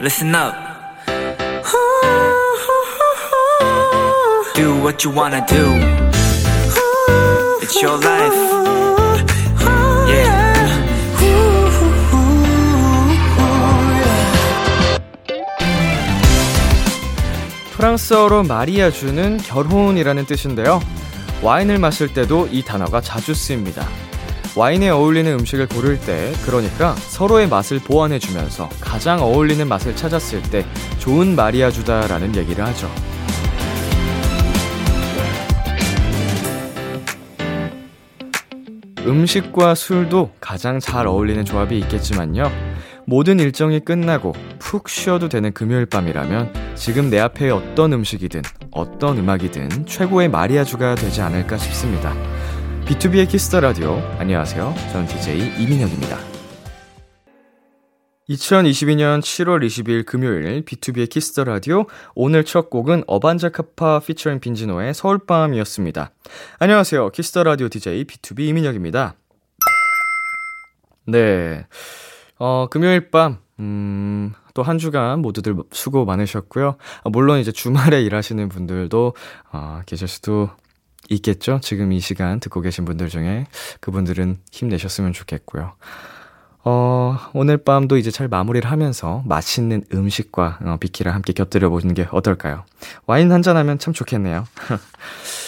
listen up. Do what you wanna do. It's your life. Yeah. 프랑스어로 마리아주는 결혼이라는 뜻인데요. 와인을 마실 때도 이 단어가 자주 쓰입니다. 와인에 어울리는 음식을 고를 때, 그러니까 서로의 맛을 보완해주면서 가장 어울리는 맛을 찾았을 때 좋은 mariage다라는 얘기를 하죠. 음식과 술도 가장 잘 어울리는 조합이 있겠지만요. 모든 일정이 끝나고 푹 쉬어도 되는 금요일 밤이라면 지금 내 앞에 어떤 음식이든 어떤 음악이든 최고의 mariage가 되지 않을까 싶습니다. B2B의 키스터 라디오. 안녕하세요. 전 DJ 이민혁입니다. 2022년 7월 20일 금요일 B2B의 키스터 라디오. 오늘 첫 곡은 어반자카파 피처링 빈지노의 서울밤이었습니다. 안녕하세요. 키스터 라디오 DJ B2B 이민혁입니다. 네. 어, 금요일 밤, 음, 또 한 주간 모두들 수고 많으셨고요. 아, 물론 이제 주말에 일하시는 분들도, 어, 계실 수도 있겠죠? 지금 이 시간 듣고 계신 분들 중에 그분들은 힘내셨으면 좋겠고요. 어, 오늘 밤도 이제 잘 마무리를 하면서 맛있는 음식과 어, 비키라를 함께 곁들여 보는 게 어떨까요? 와인 한잔 하면 참 좋겠네요.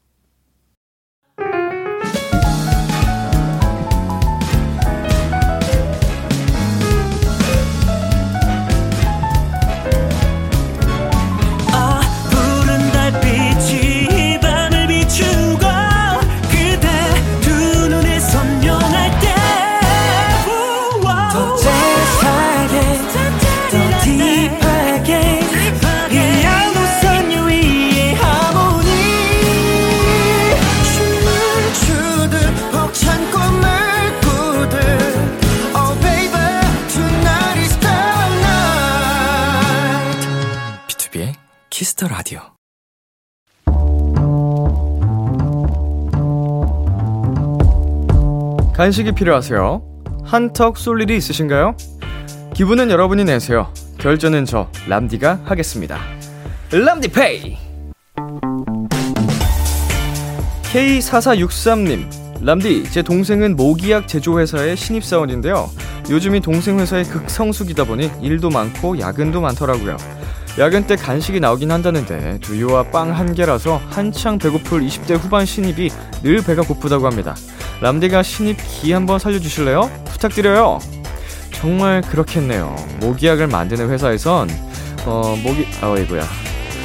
Kiss the Radio. 간식이 필요하세요? 한턱 쏠 일이 있으신가요? 기분은 여러분이 내세요. 결제는 저 람디가 하겠습니다. 람디페이. K4463님, 람디, 제 동생은 모기약 제조회사의 신입사원인데요. 요즘이 동생 회사의 극성수기다 보니 일도 많고 야근도 많더라고요. 야근 때 간식이 나오긴 한다는데 두유와 빵 한 개라서 한창 배고플 20대 후반 신입이 늘 배가 고프다고 합니다. 람디가 신입 기 한번 살려주실래요? 부탁드려요. 정말 그렇겠네요. 모기약을 만드는 회사에선 어 모기 아이고야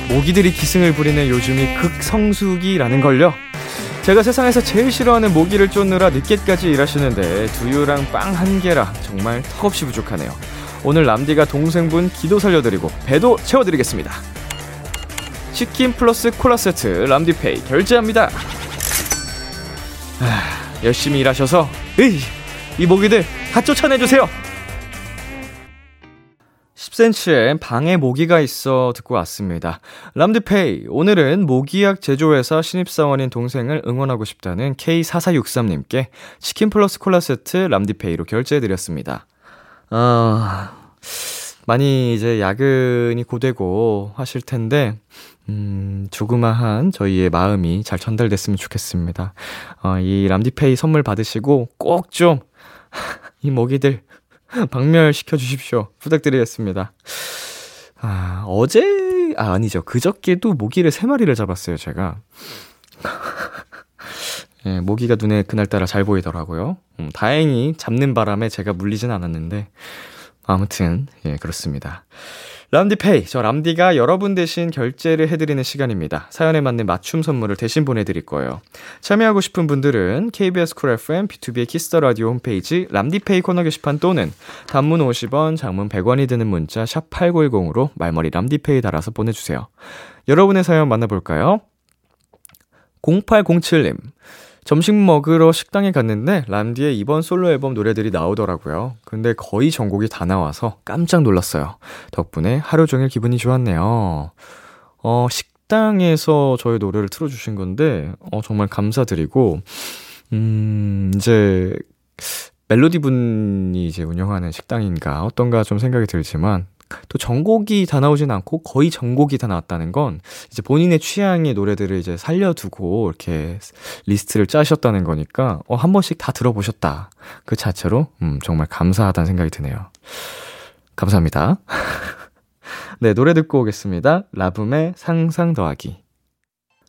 모기들이 기승을 부리는 요즘이 극성수기라는 걸요. 제가 세상에서 제일 싫어하는 모기를 쫓느라 늦게까지 일하시는데 두유랑 빵 한 개라 정말 턱없이 부족하네요. 오늘 람디가 동생분 기도 살려드리고 배도 채워드리겠습니다. 치킨 플러스 콜라 세트 람디페이 결제합니다. 아, 열심히 일하셔서 으이, 이 모기들 다 쫓아내주세요. 10cm의 방에 모기가 있어 듣고 왔습니다. 람디페이, 오늘은 모기약 제조회사 신입사원인 동생을 응원하고 싶다는 K4463님께 치킨 플러스 콜라 세트 람디페이로 결제해드렸습니다. 아, 많이 이제 야근이 고되고 하실 텐데, 음, 조그마한 저희의 마음이 잘 전달됐으면 좋겠습니다. 어, 이 람디페이 선물 받으시고 꼭 좀, 이 모기들 박멸시켜 주십시오. 부탁드리겠습니다. 아, 어제, 아, 아니죠. 그저께도 모기를 세 마리를 잡았어요, 제가. 예, 모기가 눈에 그날따라 잘 보이더라고요. 음, 다행히 잡는 바람에 제가 물리진 않았는데, 아무튼, 예, 그렇습니다. 람디페이, 저 람디가 여러분 대신 결제를 해드리는 시간입니다. 사연에 맞는 맞춤 선물을 대신 보내드릴 거예요. 참여하고 싶은 분들은 KBS 쿨 FM, B2B의 키스터 라디오 홈페이지 람디페이 코너 게시판 또는 단문 50원, 장문 100원이 드는 문자 샵 8910으로 말머리 람디페이 달아서 보내주세요. 여러분의 사연 만나볼까요? 0807님. 점심 먹으러 식당에 갔는데 람디의 이번 솔로 앨범 노래들이 나오더라고요. 근데 거의 전곡이 다 나와서 깜짝 놀랐어요. 덕분에 하루 종일 기분이 좋았네요. 어, 식당에서 저희 노래를 틀어주신 건데, 어, 정말 감사드리고, 음, 이제, 멜로디 분이 이제 운영하는 식당인가 어떤가 좀 생각이 들지만, 또 전곡이 다 나오진 않고 거의 전곡이 다 나왔다는 건 이제 본인의 취향의 노래들을 이제 살려두고 이렇게 리스트를 짜셨다는 거니까 어, 한 번씩 다 들어보셨다. 그 자체로 음, 정말 감사하다는 생각이 드네요. 감사합니다. 네, 노래 듣고 오겠습니다. 라붐의 상상 더하기.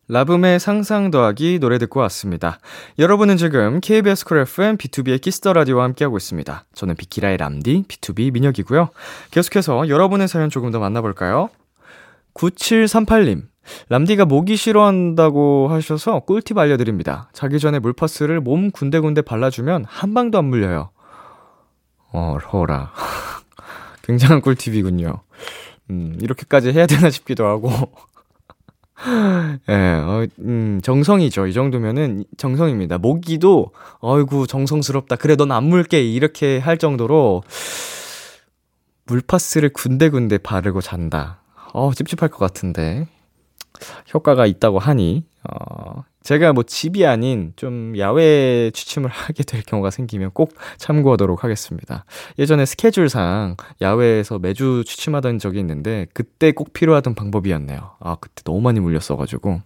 라붐의 상상 더하기 노래 듣고 왔습니다. 여러분은 지금 KBS 쿨 FM B2B의 키스터 라디오와 함께하고 있습니다. 저는 비키라의 람디 BTOB 민혁이고요. 계속해서 여러분의 사연 조금 더 만나볼까요? 9738님. 람디가 모기 싫어한다고 하셔서 꿀팁 알려드립니다. 자기 전에 물파스를 몸 군데군데 발라주면 한 방도 안 물려요. 어, 러라. 굉장한 꿀팁이군요. 음, 이렇게까지 해야 되나 싶기도 하고. 예, 어, 음, 정성이죠. 이 정도면은 정성입니다. 모기도, 어이구, 정성스럽다. 그래, 넌 안 물게. 이렇게 할 정도로 물파스를 군데군데 바르고 잔다. 어, 찝찝할 것 같은데. 효과가 있다고 하니, 어, 제가 뭐 집이 아닌 좀 야외 취침을 하게 될 경우가 생기면 꼭 참고하도록 하겠습니다. 예전에 스케줄상 야외에서 매주 취침하던 적이 있는데 그때 꼭 필요하던 방법이었네요. 아, 그때 너무 많이 물렸어가지고.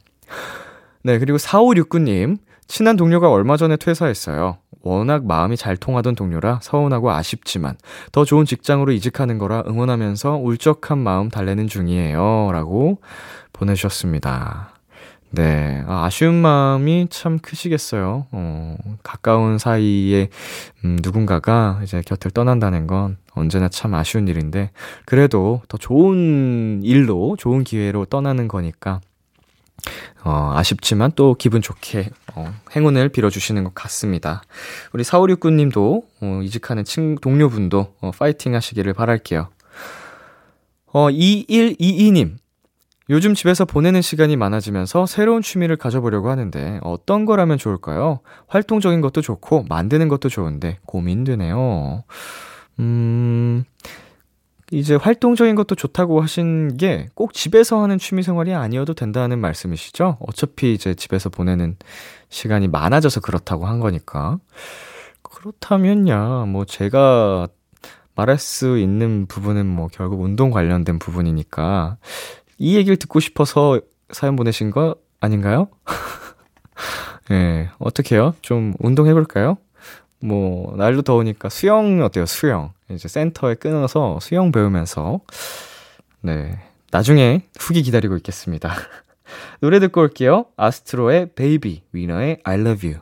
네, 그리고 4569님. 친한 동료가 얼마 전에 퇴사했어요. 워낙 마음이 잘 통하던 동료라 서운하고 아쉽지만 더 좋은 직장으로 이직하는 거라 응원하면서 울적한 마음 달래는 중이에요. 라고 보내주셨습니다. 네. 아, 아쉬운 마음이 참 크시겠어요. 어, 가까운 사이에, 음, 누군가가 이제 곁을 떠난다는 건 언제나 참 아쉬운 일인데, 그래도 더 좋은 일로, 좋은 기회로 떠나는 거니까, 어, 아쉽지만 또 기분 좋게, 어, 행운을 빌어주시는 것 같습니다. 우리 4569님도, 어, 이직하는 친, 동료분도, 어, 파이팅 하시기를 바랄게요. 어, 2122님. 요즘 집에서 보내는 시간이 많아지면서 새로운 취미를 가져보려고 하는데 어떤 거라면 좋을까요? 활동적인 것도 좋고 만드는 것도 좋은데 고민되네요. 음, 이제 활동적인 것도 좋다고 하신 게 꼭 집에서 하는 취미 생활이 아니어도 된다는 말씀이시죠? 어차피 이제 집에서 보내는 시간이 많아져서 그렇다고 한 거니까. 그렇다면야, 뭐 제가 말할 수 있는 부분은 뭐 결국 운동 관련된 부분이니까 이 얘기를 듣고 싶어서 사연 보내신 거 아닌가요? 예, 네, 어떻게요? 좀 운동해볼까요? 뭐, 날도 더우니까 수영 어때요? 수영. 이제 센터에 끊어서 수영 배우면서, 네. 나중에 후기 기다리고 있겠습니다. 노래 듣고 올게요. 아스트로의 베이비, 위너의 I love you.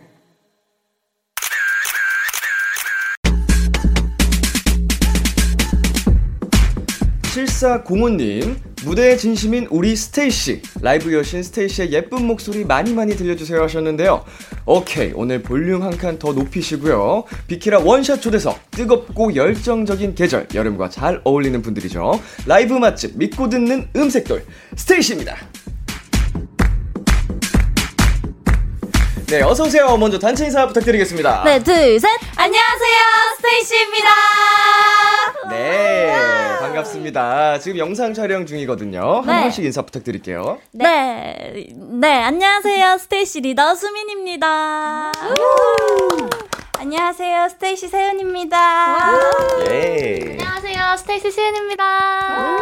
7405님, 무대에 진심인 우리 스테이씨, 라이브 여신 스테이씨의 예쁜 목소리 많이 많이 들려주세요 하셨는데요. 오케이, 오늘 볼륨 한 칸 더 높이시고요. 비키라 one shot 초대석, 뜨겁고 열정적인 계절, 여름과 잘 어울리는 분들이죠. 라이브 맛집, 믿고 듣는 음색돌, 스테이씨입니다. 네, 어서 오세요. 먼저 단체 인사 부탁드리겠습니다. 네, 둘, 셋. 안녕하세요, 스테이씨입니다. 네, 반갑습니다. 지금 영상 촬영 중이거든요. 네. 한 번씩 인사 부탁드릴게요. 네. 네, 안녕하세요. 스테이씨 리더 수민입니다. 안녕하세요. 스테이씨 세은입니다. 예. 안녕하세요, 스테이씨 시은입니다.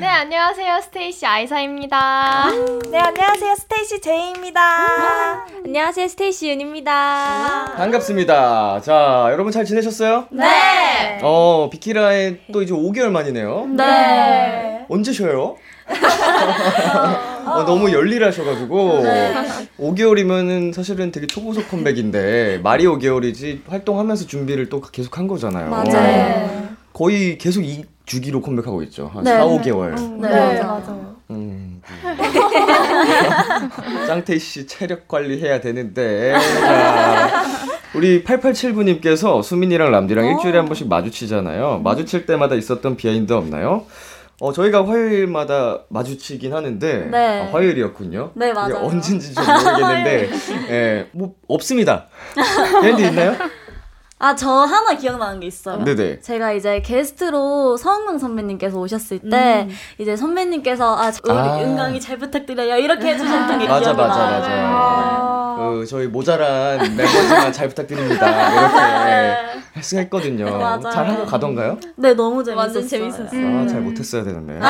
네, 안녕하세요, 스테이씨 아이사입니다. 네, 안녕하세요. 스테이씨 재이입니다. 안녕하세요. 스테이씨 윤입니다. 반갑습니다. 자, 여러분 잘 지내셨어요? 네. 어, 비키라에 또 이제 5개월 만이네요. 네. 언제 쉬어요? 어, 너무 열일하셔가지고 5개월이면은 사실은 되게 초고속 컴백인데 말이 5개월이지 활동하면서 준비를 또 계속 한 거잖아요. 맞아요. 거의 계속 이 주기로 컴백하고 있죠. 한 네. 4, 5개월. 네, 네 맞아요. 음. 짱태희 씨 체력 관리해야 되는데. 자, 우리 8879님께서 수민이랑 람디랑 일주일에 한 번씩 마주치잖아요. 마주칠 때마다 있었던 behind 없나요? 어, 저희가 화요일마다 마주치긴 하는데 네. 아, 화요일이었군요. 네, 맞아요. 언젠지 좀 모르겠는데 예, 뭐 없습니다. behind 있나요? 아, 저 하나 기억나는 게 있어요. 네네. 제가 이제 게스트로 서은광 선배님께서 오셨을 때, 음. 이제 선배님께서, 아, 우리 아. 은광이 잘 부탁드려요. 이렇게 해주셨던 게 맞아, 기억나요. 맞아, 맞아. 아. 그, 저희 모자란 멤버지만 잘 부탁드립니다. 이렇게 했거든요. 맞아요. 잘 하고 가던가요? 네, 너무 재밌었어요. 재밌었어요. 음. 아, 잘 못했어야 되는데.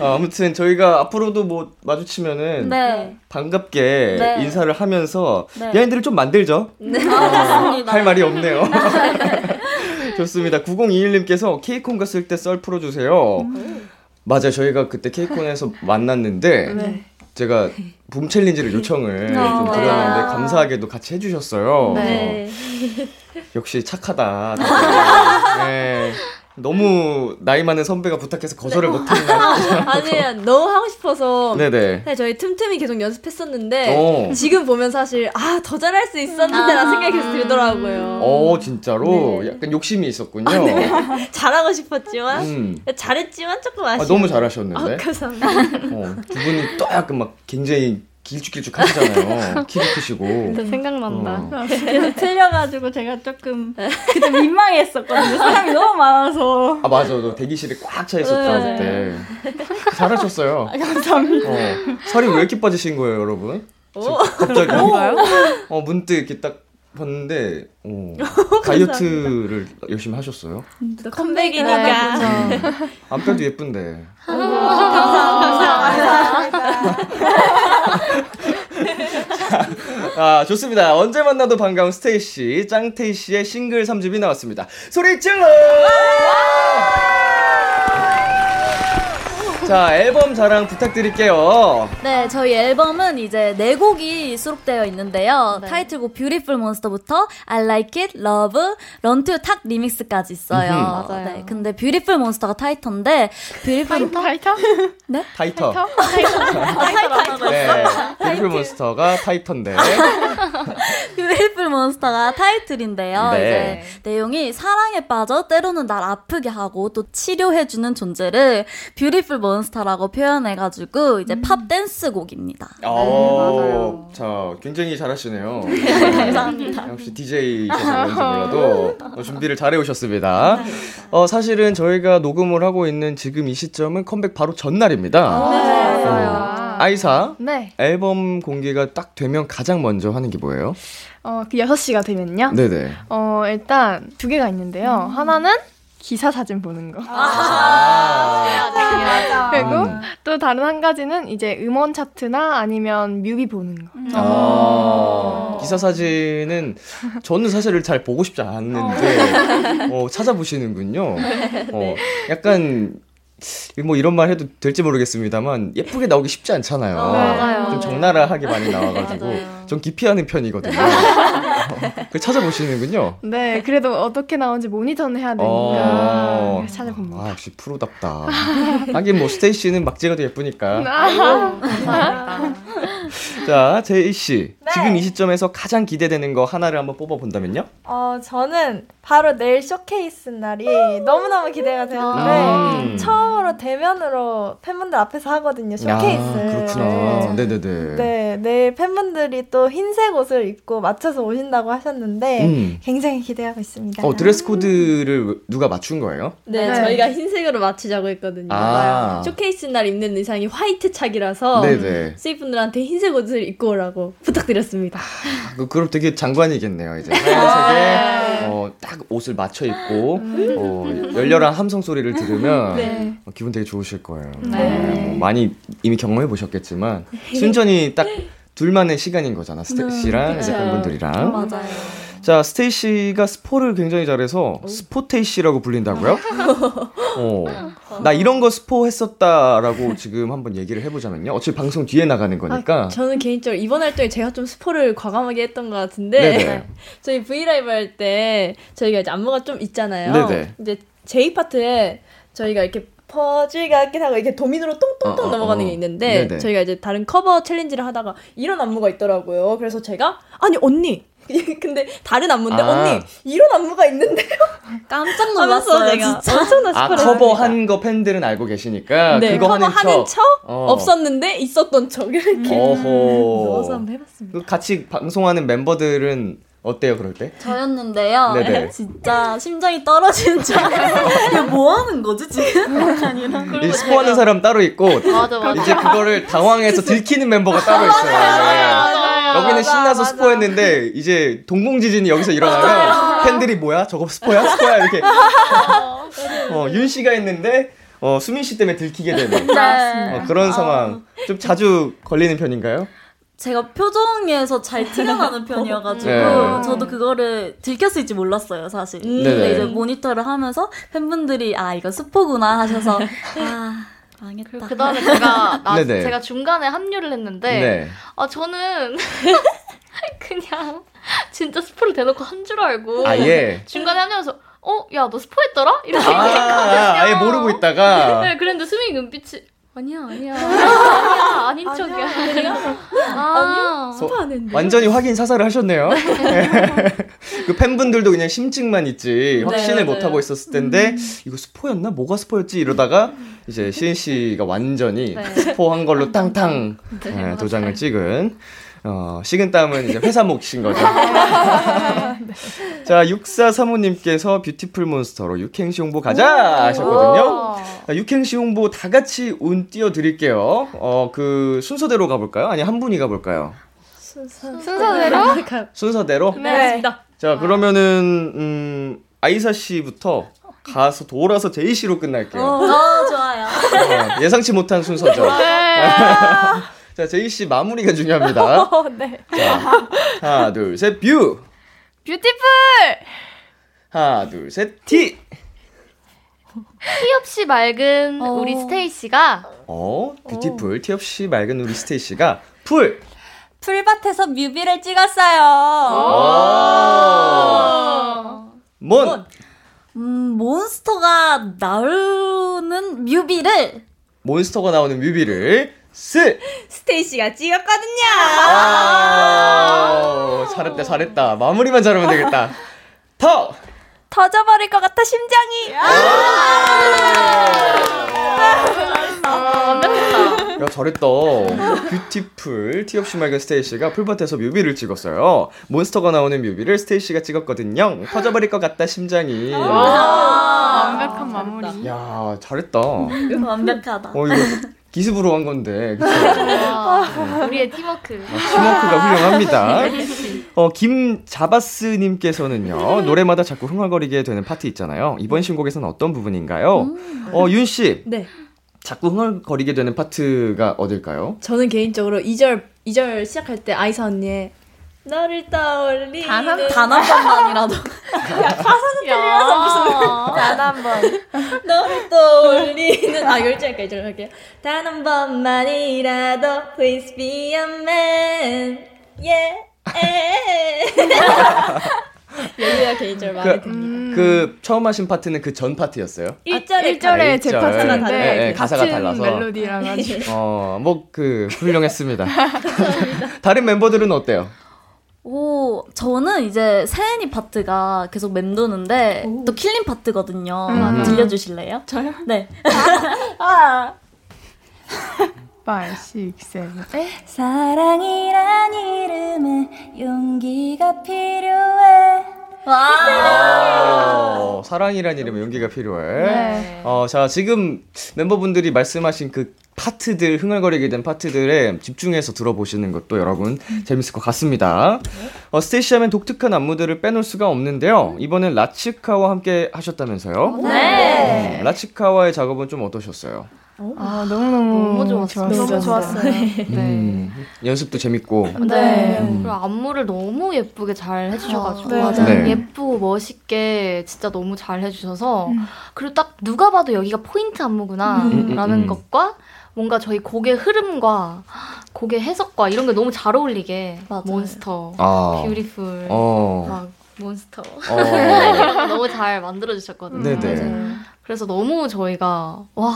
아, 아무튼 저희가 앞으로도 뭐 마주치면은 네. 반갑게 네. 인사를 하면서 네. 비하인드를 좀 만들죠. 네. 어, 할 말이 없네요. 좋습니다. 9021님께서 케이콘 갔을 때 썰 풀어주세요. 음. 맞아요. 저희가 그때 케이콘에서 만났는데 네. 제가 붐 챌린지를 요청을 어, 좀 드렸는데 감사하게도 같이 해주셨어요. 네. 어, 역시 착하다. 네. 너무 나이 많은 선배가 부탁해서 거절을 네. 못했나? 아니 너무 하고 싶어서. 네네. 사실 저희 틈틈이 계속 연습했었는데 오. 어. 지금 보면 사실 아 더 잘할 수 있었는데라는 아. 생각이 계속 들더라고요. 어 진짜로 네. 약간 욕심이 있었군요. 아, 네. 잘하고 싶었지만 음. 잘했지만 조금 아쉬워. 아, 너무 잘하셨는데. 아, 감사합니다. 어, 두 분이 또 약간 막 굉장히 길쭉길쭉 하시잖아요. 키도 크시고. 생각난다. 어. 계속 틀려가지고 제가 조금 그때 민망했었거든요. 사람이 너무 많아서. 아 맞아, 너 대기실에 꽉 차 있었죠 네. 그때. 잘하셨어요. 아, 감사합니다. 어, 살이 왜 이렇게 빠지신 거예요, 여러분? 갑자기. 어 문득 이렇게 딱 봤는데 어, 다이어트를 열심히 하셨어요? 컴백이니까. 네. 안 빼도 예쁜데. 감사합니다. 아 좋습니다. 언제 만나도 반가운 스테이씨 짱테이씨의 싱글 3집이 나왔습니다. 소리 질러 자, 앨범 자랑 부탁드릴게요. 네, 저희 앨범은 이제 네 곡이 수록되어 있는데요. 네. 타이틀곡 Beautiful Monster부터 I Like It, Love, RUN2U TAK Remix까지 있어요. 음흠. 맞아요. 네, 근데 Beautiful Monster가 타이터인데 Beautiful 타이터? 네? 타이터. 타이터. 네. Beautiful Monster가 타이터인데. Beautiful Monster가 타이틀인데요. 네. 이제 내용이 사랑에 빠져 때로는 날 아프게 하고 또 치료해주는 존재를 Beautiful Monster Monster라고 표현해가지고 이제 음. 팝 댄스 곡입니다. 아, 네, 맞아요. 자, 굉장히 잘하시네요. 네, 감사합니다. 역시 DJ이셔서 그런지 몰라도 어, 준비를 잘해 오셨습니다. 어, 사실은 저희가 녹음을 하고 있는 지금 이 시점은 컴백 바로 전날입니다. 아, 네, 맞아요. 아이사. 네. 앨범 공개가 딱 되면 가장 먼저 하는 게 뭐예요? 어, 그 6시가 되면요? 네네. 어, 일단 두 개가 있는데요. 음. 하나는 기사 사진 보는 거. 아, 맞아. 그리고 음. 또 다른 한 가지는 이제 음원 차트나 아니면 뮤비 보는 거. 음. 아, 기사 사진은 저는 사실을 잘 보고 싶지 않는데 어, 찾아보시는군요. 어, 약간 뭐 이런 말 해도 될지 모르겠습니다만 예쁘게 나오기 쉽지 않잖아요. 맞아요. 좀 적나라하게 많이 나와가지고 전 기피하는 편이거든요. 그 찾아보시는군요. 네, 그래도 어떻게 나오는지 모니터는 해야 되니까 어... 찾아봅니다. 아, 역시 프로답다. 하긴 뭐 스테이씨는 막 찍어도 예쁘니까. 아, 자, 제이 씨. 네. 지금 이 시점에서 가장 기대되는 거 하나를 한번 뽑아 본다면요? 어, 저는 바로 내일 쇼케이스 날이 너무너무 기대가 되는데 음. 처음으로 대면으로 팬분들 앞에서 하거든요. 쇼케이스. 아, 그렇구나. 네, 네, 네. 네, 내일 팬분들이 또 흰색 옷을 입고 맞춰서 오신다고 하셨는데 음. 굉장히 기대하고 있습니다. 어, 드레스 코드를 누가 맞춘 거예요? 네, 네. 저희가 흰색으로 맞추자고 했거든요. 아. 쇼케이스 날 입는 의상이 화이트 착장이라서 네네. 스윗분들한테 흰색 옷을 입고 오라고 부탁드렸습니다. 아, 그, 그럼 되게 장관이겠네요. 이제 하얀색에 어, 딱 옷을 맞춰 입고 어, 열렬한 함성 소리를 들으면 네. 어, 기분 되게 좋으실 거예요. 네. 어, 많이 이미 경험해 보셨겠지만 순전히 딱 둘만의 시간인 거잖아. 스테이씨랑 음, 이제 팬분들이랑. 맞아요. 자, 스테이씨가 스포를 굉장히 잘해서 스포테이씨라고 불린다고요? 어. 나 이런 거 스포 했었다라고 지금 한번 얘기를 해보자면요. 어차피 방송 뒤에 나가는 거니까. 아, 저는 개인적으로 이번 활동에 제가 좀 스포를 과감하게 했던 것 같은데 네네. 저희 V LIVE 할 때 저희가 이제 안무가 좀 있잖아요. 네네. 이제 제이 파트에 저희가 이렇게 퍼즐 같긴 하고 이렇게 도미노로 똥똥똥 어, 어, 넘어가는 게 어. 있는데 네네. 저희가 이제 다른 커버 챌린지를 하다가 이런 안무가 있더라고요. 그래서 제가 아니 언니 근데 다른 안무인데 아. 언니 이런 안무가 있는데요? 깜짝 놀랐어요. 제가. 엄청 놀랐어요. 아 커버한 거 팬들은 알고 계시니까 네, 그거 하는 척, 척 어. 없었는데 있었던 척 이렇게 넣어서 한번 해봤습니다. 같이 방송하는 멤버들은 어때요 그럴 때? 저였는데요. 네네. 진짜 심장이 떨어지는 줄 알아요. 뭐 하는 거지 지금? 아니라. 스포하는 사람 따로 있고 맞아, 맞아. 이제 그거를 당황해서 들키는 멤버가 따로 있어요. 맞아요, 맞아요. 여기는 신나서 맞아. 스포했는데 이제 동공지진이 여기서 일어나면 팬들이 뭐야? 저거 스포야? 스포야? 이렇게 어, 윤 씨가 했는데 어, 수민 씨 때문에 들키게 되는 네. 어, 그런 상황 좀 자주 걸리는 편인가요? 제가 표정에서 잘 나는 편이어가지고 네. 저도 그거를 들켰을지 몰랐어요 사실. 음. 근데 이제 모니터를 하면서 팬분들이 아 이거 스포구나 하셔서 아 망했다. 그 다음에 제가 나, 제가 중간에 합류를 했는데 네. 아 저는 그냥 진짜 스포를 대놓고 한 줄 알고 아, 예. 중간에 합류해서 어 야 너 스포했더라 이렇게 아, 아, 아예 모르고 있다가 네 그랬는데 수민이 눈빛이 아니야, 아니야. 아니야, 아닌 척이야. 아니야. 아, 스포 안 했네. 완전히 확인 사살을 하셨네요. 그 팬분들도 그냥 심증만 있지 확신을 네, 못 하고 있었을 텐데 음. 이거 스포였나? 뭐가 스포였지? 이러다가 이제 시은 씨가 완전히 네. 스포한 걸로 땅땅 네, 네, 도장을 찍은 어, 식은땀은 이제 회사 몫인 거죠. 네. 자, 6435님께서 Beautiful Monster로 육행시 홍보 가자 하셨거든요. 자, 육행시 홍보 다 같이 운 띄워드릴게요. 어, 그 순서대로 가볼까요? 아니, 한 분이 가볼까요? 순서, 순서대로? 순서대로? 네. 자, 그러면은, 음, 아이사 씨부터 가서 돌아서 제이 씨로 끝날게요. 어, 어 좋아요. 어, 예상치 못한 순서죠. 네. 자, 제이 씨 마무리가 중요합니다. 어, 네. 자, 하나, 둘, 셋, 뷰. Beautiful. 하나, 둘, 셋, 티. 티 없이 맑은 어. 우리 스테이 씨가 어, Beautiful. 티 없이 맑은 우리 스테이 씨가 풀. 풀밭에서 뮤비를 찍었어요. 몬. 음, 몬스터가 나오는 뮤비를 몬스터가 나오는 뮤비를 스 스테이씨가 찍었거든요. 아~ 잘했다 잘했다 마무리만 잘하면 되겠다. 터 터져버릴 것 같아 심장이. 야 잘했다. Beautiful 티없이 맑은 스테이씨가 풀밭에서 뮤비를 찍었어요. Monster가 나오는 뮤비를 스테이씨가 찍었거든요. 터져버릴 것 같다 심장이. 완벽한 마무리. 야 잘했다. 완벽하다. 어 이거 기습으로 한 건데. 와, 우리의 팀워크. 어, 팀워크가 훌륭합니다. 어, 김자바스님께서는요, 노래마다 자꾸 흥얼거리게 되는 파트 있잖아요. 이번 신곡에서는 어떤 부분인가요? 음. 어, 윤씨. 네. 자꾸 흥얼거리게 되는 파트가 어딜까요? 저는 개인적으로 2절, 2절 시작할 때 아이사 언니의 너를 떠올리는 단한 단 한 번만이라도 야 가사는 틀려서 단한 번 너를 떠올리는 아 열절까지 할게요 단한 번만이라도 please be a man yeah 여기가 개인적으로 마음에 그, 듭니다. 그 처음 하신 파트는 그 전 파트였어요? 1절에 1절에 제 파트가 달라요. 네, 네, 가사가 달라서 멜로디랑 가지고. 어, 뭐 그 훌륭했습니다. 다른 멤버들은 어때요? 오, 저는 이제 세은이 파트가 계속 맴도는데 오. 또 killing 파트거든요. 음. 들려주실래요? 저요? 네. 아. 5, 6, 7, 8 사랑이란 이름에 용기가 필요해 와. 사랑이란 이름에 용기가 필요해. 네. 어, 자, 지금 멤버분들이 말씀하신 그 파트들, 흥얼거리게 된 파트들에 집중해서 들어보시는 것도 여러분 재밌을 것 같습니다. 어, 스테이시 하면 독특한 안무들을 빼놓을 수가 없는데요. 이번엔 라치카와 함께 하셨다면서요? 네. 음, 라치카와의 작업은 좀 어떠셨어요? 아, 너무너무 너무 좋았어요. 너무 좋았어요. 네. 음, 연습도 재밌고. 네. 네. 음. 그리고 안무를 너무 예쁘게 잘 해주셔가지고. 아, 네. 네. 예쁘고 멋있게 진짜 너무 잘 해주셔서. 음. 그리고 딱 누가 봐도 여기가 포인트 안무구나. 음, 음, 라는 음. 것과 뭔가 저희 곡의 흐름과 곡의 해석과 이런 게 너무 잘 어울리게. 맞아요. 몬스터, 아. Beautiful, 어. 막 몬스터. 어. 너무 잘 만들어 주셨거든요. 네네. 그래서 너무 저희가 와,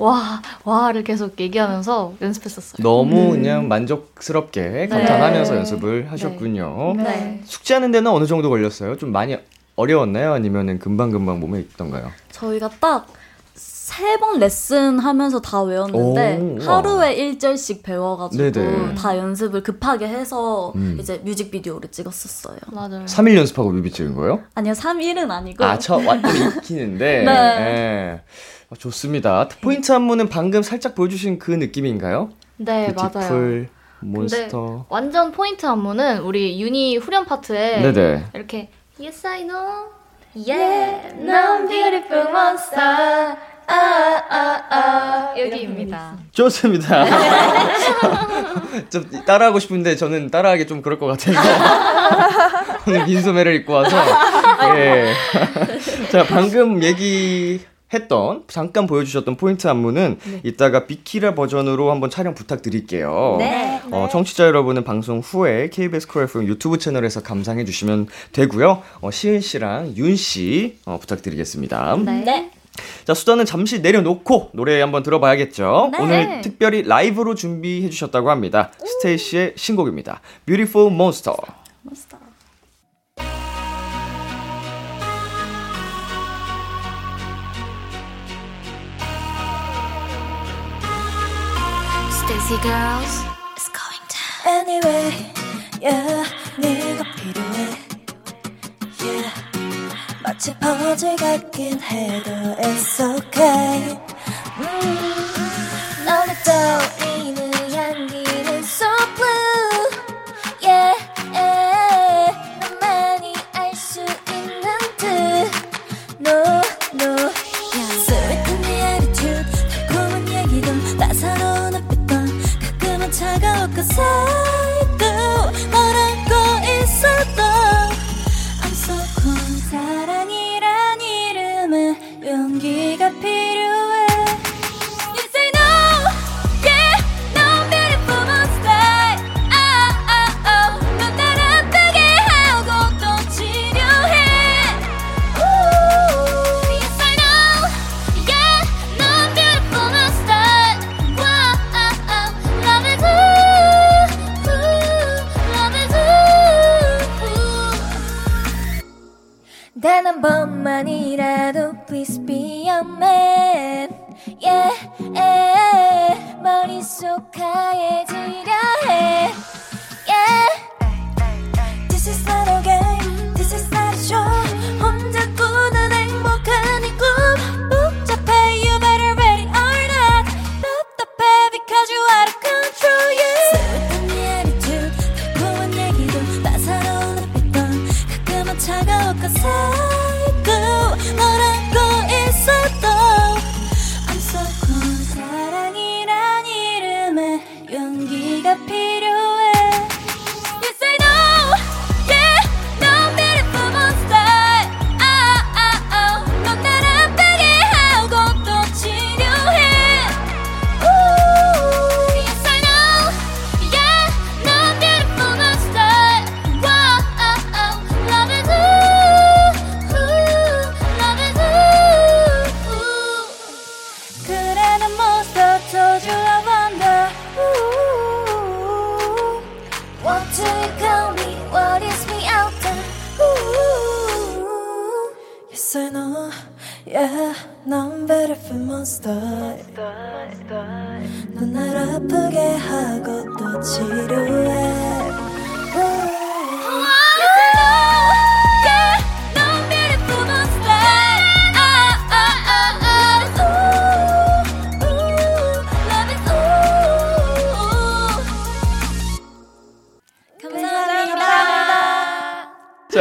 와, 와를 계속 얘기하면서 연습했었어요. 너무 음. 그냥 만족스럽게 네. 감탄하면서 네. 연습을 하셨군요. 네. 네. 숙제하는 데는 어느 정도 걸렸어요? 좀 많이 어려웠나요? 아니면 금방 금방 몸에 있던가요? 저희가 딱 세번 레슨 하면서 다 외웠는데 오, 하루에 1절씩 배워가지고 네네. 다 연습을 급하게 해서 음. 이제 뮤직비디오를 찍었었어요. 맞아요. 3일 연습하고 뮤비 찍은 거예요? 아니요, 3일은 아니고. 아, 저 완전 익히는데. 네. 네. 어, 좋습니다. 포인트 안무는 방금 살짝 보여주신 그 느낌인가요? 네, 맞아요. 몬스터. 완전 포인트 안무는 우리 유니 후렴 파트에 네네. 이렇게 Yes I know, yeah, I'm beautiful monster. 아, 아, 아, 여기입니다. 좋습니다. 좀 따라하고 싶은데 저는 따라하기 좀 그럴 것 같아서 오늘 민소매를 입고 와서 예. 자 방금 얘기 했던 잠깐 보여주셨던 포인트 안무는 네. 이따가 비키라 버전으로 한번 촬영 부탁드릴게요. 네. 어, 청취자 여러분은 방송 후에 KBS 쿨 FM 유튜브 채널에서 감상해 주시면 되고요. 어, 시은 씨랑 윤 씨 어, 부탁드리겠습니다. 네. 네. 자, 수다는 잠시 내려놓고 노래 한번 들어봐야겠죠. 네. 오늘 특별히 라이브로 준비해 주셨다고 합니다. 스테이씨의 신곡입니다. Beautiful Monster. Monster. Stacy girls, it's going down. Anyway, yeah, 네가 필요해. Yeah. 마치 퍼즐 같긴 해도 it's okay 음, 너를 떠 사랑이란 이름에 용기가 필요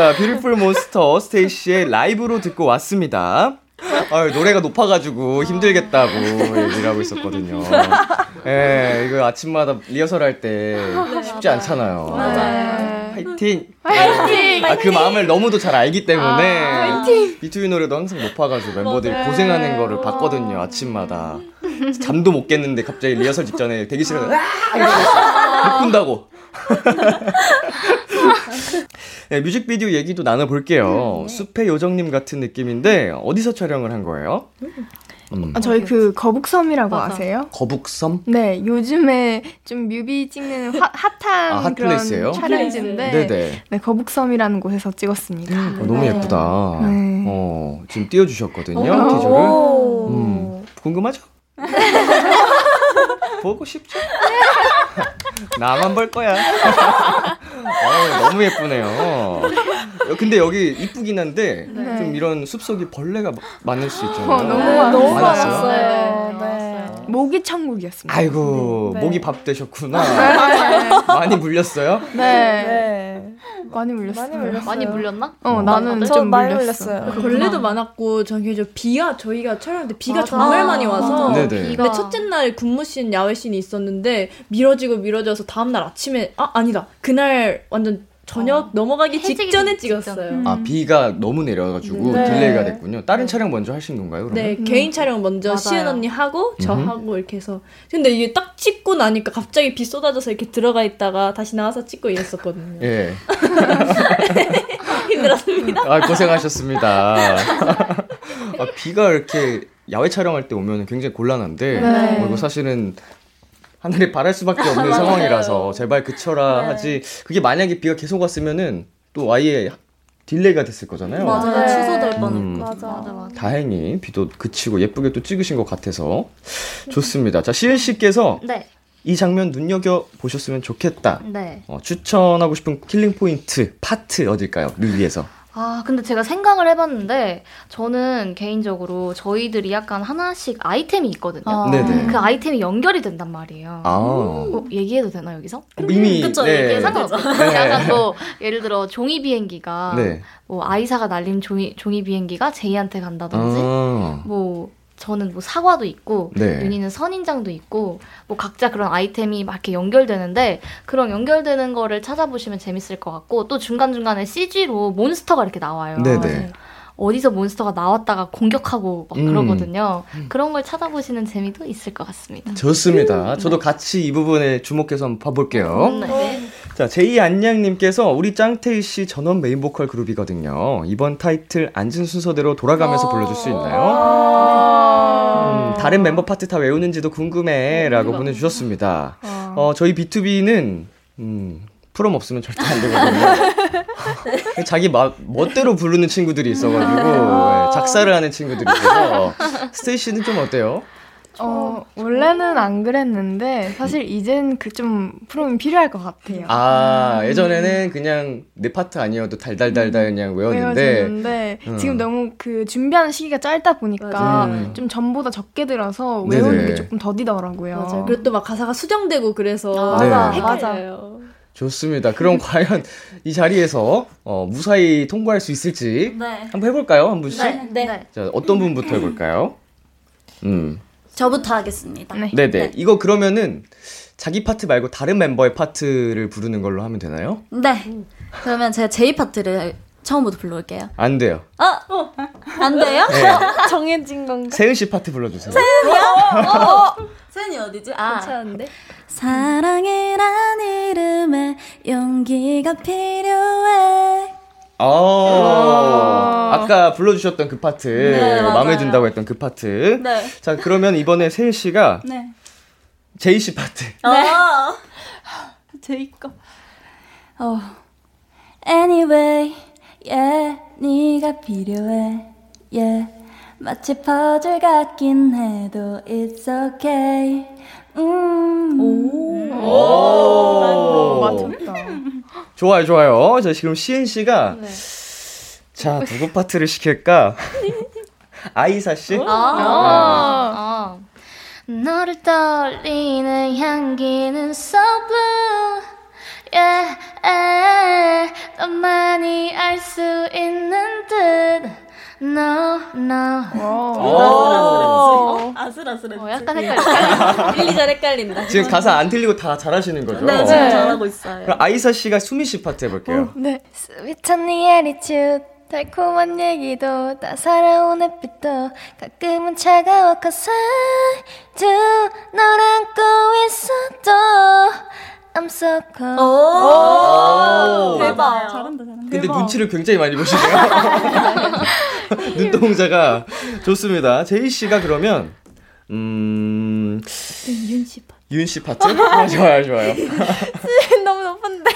자, Beautiful Monster 스테이시의 라이브로 듣고 왔습니다. 아, 노래가 높아가지고 힘들겠다고 얘기를 하고 있었거든요. 예, 이거 아침마다 리허설 할 때 쉽지 않잖아요. 맞아요. 파이팅! 파이팅! 아, 그 마음을 너무도 잘 알기 때문에 아, 비투비 노래도 항상 높아가지고 멤버들이 맞아요. 고생하는 거를 봤거든요, 아침마다. 잠도 못 깼는데 갑자기 리허설 직전에 대기실에 못 꾼다고. 네, 뮤직비디오 얘기도 나눠볼게요. 네. 숲의 요정님 같은 느낌인데 어디서 촬영을 한 거예요? 음. 아, 저희 그 거북섬이라고 맞아. 아세요? 거북섬? 네, 요즘에 좀 뮤비 찍는 화, 핫한 아, 그런 플레이스예요? 촬영지인데, 네 네. 네, 거북섬이라는 곳에서 찍었습니다. 음, 어, 너무 예쁘다. 네. 어, 지금 띄워주셨거든요, 티저를. 음, 궁금하죠? 보고 싶죠? 나만 볼 거야. 어, 너무 예쁘네요. 근데 여기 이쁘긴 한데 네. 좀 이런 숲속이 벌레가 많을 수 있잖아요. 어, 너무, 네. 너무 많았어요. 네. 네. 모기 천국이었습니다. 아이고 네. 모기 밥 되셨구나. 많이 물렸어요? 네. 많이 물렸어요. 많이, 물렸어요. 많이 물렸나? 어, 어 나는 좀 많이 물렸어요. 벌레도 많았고 저기 저 비가 저희가 촬영할 때 비가 맞아. 정말 많이 와서 근데 첫째 날 군무 씬 야외 씬이 있었는데 미뤄지고 미뤄져서 다음 날 아침에 아 아니다 그날 완전 저녁 어. 넘어가기 직전에 찍었어요. 음. 아 비가 너무 내려가지고 네. delay가 됐군요. 다른 네. 촬영 먼저 하신 건가요? 그러면? 네 음. 개인 촬영 먼저 시은 언니 하고 저 음흠. 하고 이렇게 해서 근데 이게 딱 찍고 나니까 갑자기 비 쏟아져서 이렇게 들어가 있다가 다시 나와서 찍고 이랬었거든요. 예. 힘들었습니다. 아 고생하셨습니다. 아, 비가 이렇게 야외 촬영할 때 오면 굉장히 곤란한데 네. 어, 이거 사실은 하늘이 바랄 수밖에 없는 상황이라서 제발 그쳐라 네. 하지 그게 만약에 비가 계속 왔으면은 또 아예 delay가 됐을 거잖아요. 맞아요. 네. 취소될 뻔했고. 음, 맞아. 맞아, 맞아. 다행히 비도 그치고 예쁘게 또 찍으신 것 같아서 좋습니다. 자, 시은 씨께서 네. 이 장면 눈여겨 보셨으면 좋겠다. 네. 어, 추천하고 싶은 killing 포인트 파트 어딜까요? 뮤비에서. 아, 근데 제가 생각을 해봤는데, 저는 개인적으로 저희들이 약간 하나씩 아이템이 있거든요. 아. 그 아이템이 연결이 된단 말이에요. 아. 어, 얘기해도 되나, 여기서? 이미. 그쵸, 네. 얘기해 상관없죠. 네. 약간 뭐, 예를 들어, 종이 비행기가, 네. 뭐, 아이사가 날린 종이, 종이 비행기가 제이한테 간다든지, 아. 뭐, 저는 뭐 사과도 있고 네. 윤희는 선인장도 있고 뭐 각자 그런 아이템이 막 이렇게 연결되는데 그런 연결되는 거를 찾아보시면 재밌을 것 같고 또 중간 중간에 CG로 몬스터가 이렇게 나와요. 네네. 어디서 monster가 나왔다가 공격하고 막 음. 그러거든요. 그런 걸 찾아보시는 재미도 있을 것 같습니다. 좋습니다. 저도 같이 이 부분에 주목해서 한번 봐볼게요. 음, 네. 자, 제이 안녕님께서 우리 짱테이씨 전원 메인 보컬 그룹이거든요. 이번 타이틀 앉은 순서대로 돌아가면서 불러줄 수 있나요? 음, 다른 멤버 파트 다 외우는지도 궁금해라고 보내주셨습니다. 어, 저희 B2B는 음, 프롬 없으면 절대 안 되거든요. 자기 마, 멋대로 부르는 친구들이 있어가지고 네, 작사를 하는 친구들이 있어서 스테이씨는 좀 어때요? 어, 원래는 안 그랬는데, 사실 이젠 그 좀 프롬이 필요할 것 같아요. 아, 예전에는 그냥 내 파트 아니어도 달달달달 그냥 외웠는데. 외웠는데, 음. 지금 너무 그 준비하는 시기가 짧다 보니까 음. 좀 전보다 적게 들어서 외우는 네네. 게 조금 더디더라고요. 맞아요. 그리고 또 막 가사가 수정되고 그래서. 아, 네. 맞아요. 좋습니다. 그럼 과연 이 자리에서 어, 무사히 통과할 수 있을지 네. 한번 해볼까요? 한 분씩? 네. 네. 자, 어떤 분부터 해볼까요? 음. 저부터 하겠습니다. 네. 네네. 네. 이거 그러면은 자기 파트 말고 다른 멤버의 파트를 부르는 걸로 하면 되나요? 네. 그러면 제가 제이 파트를 처음부터 불러올게요. 안 돼요. 아, 어, 안 돼요? 네. 정해진 건가? 세은 씨 파트 불러주세요. 세은이요? 어, 세은이 어디지? 아, 괜찮은데? 사랑이란 이름에 용기가 필요해. 아, 아까 불러주셨던 그 파트 네, 마음에 든다고 했던 그 파트. 네. 자 그러면 이번에 세희 씨가 네. 제이 씨 파트. 네. 어. 제이 거. 어. Anyway, yeah, 네가 필요해. Yeah, 마치 퍼즐 같긴 해도 it's okay. 음. 오. 오. 맞췄다. 좋아요, 좋아요. 자, 지금 시은 씨가 네. 자, 누구 파트를 시킬까? 아이사 씨? 아. 아. 아. 너를 떠올리는 향기는 so blue. Yeah, yeah. 너만이 알 수 있는 듯. No. 나. 아슬아슬해. 어, 약간 헷갈려. 1, 2절 헷갈린다. 지금 가사 안 틀리고 다 잘하시는 거죠? 네, 지금 네. 잘하고 있어요. 그럼 아이사 씨가 수민 씨 파트 해볼게요. 어, 네. sweet한 네 attitude. 달콤한 얘기도 따사로운 햇빛도 가끔은 차가워 cause I do 널 안고 있어도 I'm so cold. 오, 오~ 대박. 잘한다 잘한다. 근데 대박. 눈치를 굉장히 많이 보시네요. 눈동자가 좋습니다. 제이 씨가 그러면 음 윤씨 파트. 윤씨 파트? 아, 좋아요 좋아요. 너무 높은데.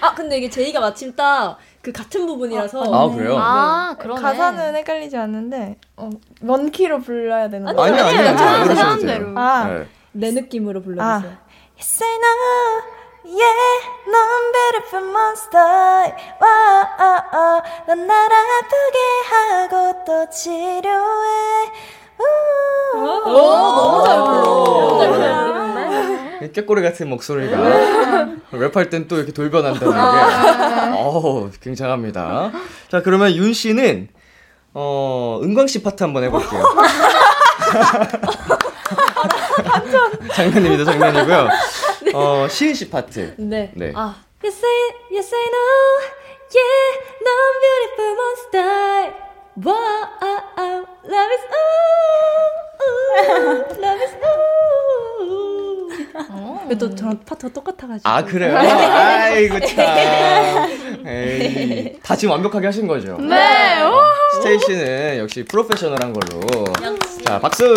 아 근데 이게 제이가 마침 딱 그 같은 부분이라서. 아, 아 그래요? 아, 그러네. 가사는 헷갈리지 않는데, 어, 원키로 불러야 되는 거예요? 아니, 아니, 아니, 아니, 하는 대로. 아, 네. 내 느낌으로 불러주세요. 아. Yes, I know, yeah, 넌 beautiful monster. 와, 어, 어, 넌날 아프게 하고 또 치료해. 오, 오, 너무 잘 불러. 너무 잘 불러. 꾀꼬리 같은 목소리가 랩할 땐 또 이렇게 돌변한다는 게 어우 굉장합니다. 자 그러면 윤 씨는 어 은광 씨 파트 한번 해볼게요. 장난입니다 장난이고요. 어 시은 씨 파트. 네. 네. 아. Yes I, yes I know, yeah, 넌 beautiful monster. Wow, love is ooh, love is ooh. 또 저랑 파트가 똑같아가지고. 아, 그래요? 아이고, 참. 에이, 다 지금 완벽하게 하신 거죠? 네. 스테이 씨는 역시 프로페셔널한 걸로. 자, 박수!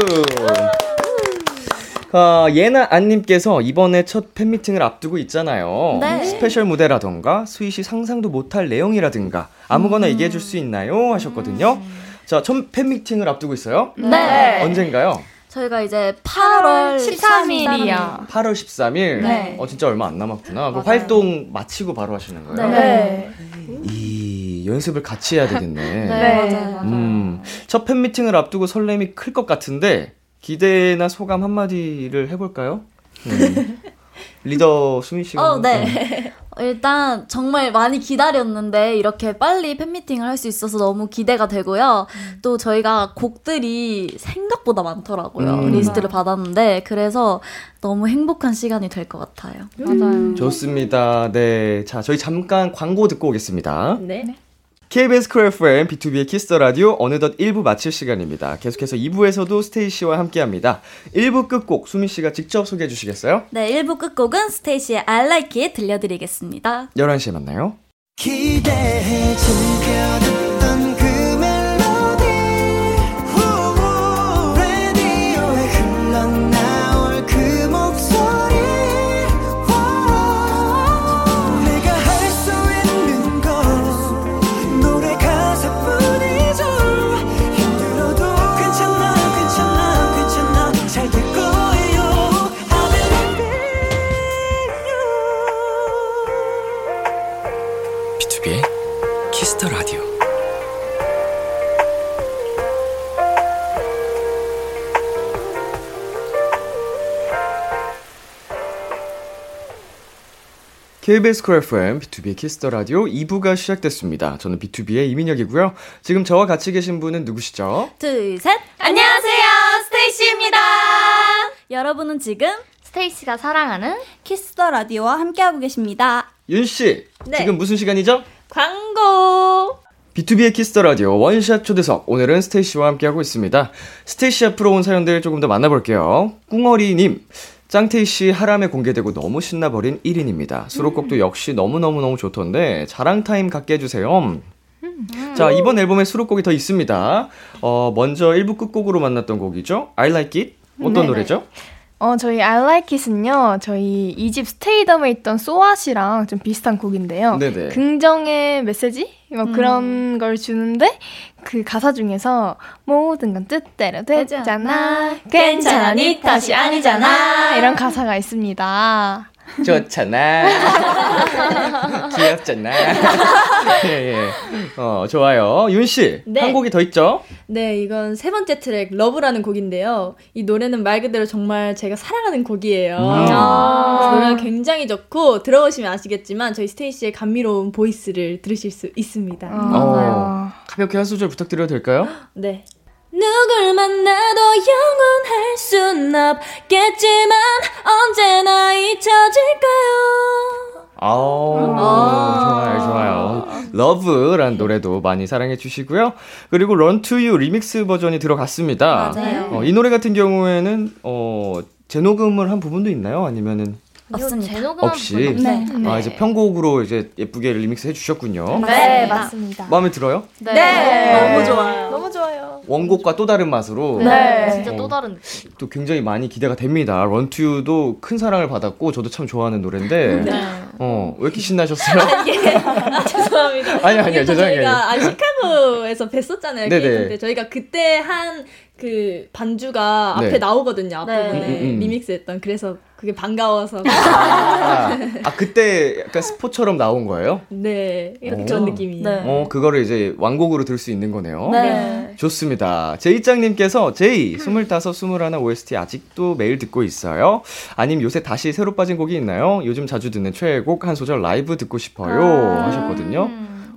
어, 예나 안님께서 이번에 첫 팬미팅을 앞두고 있잖아요. 네. special 무대라던가 스윗이 상상도 못할 내용이라든가 아무거나 음. 얘기해 줄 수 있나요? 하셨거든요. 음. 자, 첫 팬미팅을 앞두고 있어요. 네. 언젠가요? 저희가 이제 8월 13일이요. 8월 13일? 네. 어, 진짜 얼마 안 남았구나. 그 활동 마치고 바로 하시는 거예요? 네. 이 연습을 같이 해야 되겠네. 네, 맞아요. 음, 첫 팬 미팅을 앞두고 설렘이 클 것 같은데, 기대나 소감 한마디를 해볼까요? 음. 리더 수민 씨가. 어, 네. 일단 정말 많이 기다렸는데 이렇게 빨리 팬미팅을 할 수 있어서 너무 기대가 되고요. 음. 또 저희가 곡들이 생각보다 많더라고요. 음. 리스트를 받았는데 그래서 너무 행복한 시간이 될 것 같아요. 음. 맞아요. 좋습니다. 네. 자, 저희 잠깐 광고 듣고 오겠습니다. 네. 네. KBS 쿨 FM, B2B의 키스터 라디오 어느덧 1부 마칠 시간입니다. 계속해서 2부에서도 스테이씨와 함께 합니다. 1부 끝곡 수민 씨가 직접 소개해 주시겠어요? 네, 1부 끝곡은 스테이 씨의 I Like It 들려드리겠습니다. 11시에 만나요. 기대해 KBS 쿨 FM, B2B의 키스터 라디오 2부가 시작됐습니다. 저는 B2B의 이민혁이고요. 지금 저와 같이 계신 분은 누구시죠? 둘, 셋. 안녕하세요. 스테이시입니다. 여러분은 지금 스테이시가 사랑하는 키스터 라디오와 함께하고 계십니다. 윤 씨, 네. 지금 무슨 시간이죠? 광고. B2B의 키스터 라디오 원샷 초대석 오늘은 스테이시와 함께하고 있습니다. 스테이시 앞으로 온 사연들 조금 더 만나볼게요. 꿍어리님 짱테이씨 하라메 공개되고 너무 신나버린 1인입니다. 수록곡도 역시 너무너무너무 좋던데 자랑 타임 갖게 해주세요. 자, 이번 앨범에 수록곡이 더 있습니다. 어, 먼저 1부 끝곡으로 만났던 곡이죠. I Like It. 어떤 네네. 노래죠? 어, 저희 I Like It은요, 저희 2집 스테이덤에 있던 So What이랑 좀 비슷한 곡인데요. 네네. 긍정의 메시지? 뭐 음. 그런 걸 주는데, 그 가사 중에서 모든 건 뜻대로 되잖아. 괜찮아, 니 탓이 아니잖아. 이런 가사가 있습니다. 좋잖아. 귀엽잖아. 예, 예. 어, 좋아요. 윤씨, 네. 한 곡이 더 있죠? 네, 이건 세 번째 트랙, Love라는 곡인데요. 이 노래는 말 그대로 정말 제가 사랑하는 곡이에요. 음. 아~ 노래가 굉장히 좋고, 들어보시면 아시겠지만, 저희 스테이시의 감미로운 voice를 들으실 수 있습니다. 아~ 어, 가볍게 한 소절 부탁드려도 될까요? 네. 누굴 만나도 영원할 순 없겠지만 언제나 잊혀질까요? 아우, 좋아요, 좋아요. 러브란 노래도 많이 사랑해 주시고요. 그리고 Run to You 리믹스 버전이 들어갔습니다. 맞아요. 어, 이 노래 같은 경우에는, 어, 재녹음을 한 부분도 있나요? 아니면은? 없습니다. 없이. 네. 아, 이제 편곡으로 이제 예쁘게 리믹스 해주셨군요. 네, 맞습니다. 마음에 들어요? 네. 네. 너무 좋아요. 너무 좋아요. 원곡과 또 다른 맛으로. 네. 어, 진짜 또 다른 느낌. 또 굉장히 많이 기대가 됩니다. 런투유도 큰 사랑을 받았고, 저도 참 좋아하는 노래인데. 네. 어, 왜 이렇게 신나셨어요? 아, 죄송합니다. 아니, 아니요, 죄송해요. 저희가 아, 시카고에서 뵀었잖아요. 네네. 때. 저희가 그때 한그 반주가 네. 앞에 나오거든요. 앞부분에 네. 음, 음, 음. 리믹스 했던. 그래서 그게 반가워서. 아, 아, 그때 약간 스포처럼 나온 거예요? 네. 그런 느낌이에요. 네. 어, 그거를 이제 완곡으로 들 수 있는 거네요. 네. 좋습니다. 제이짱님께서 제이, 25, 21 OST 아직도 매일 듣고 있어요? 아님 요새 다시 새로 빠진 곡이 있나요? 요즘 자주 듣는 최애곡 한 소절 라이브 듣고 싶어요. 아~ 하셨거든요.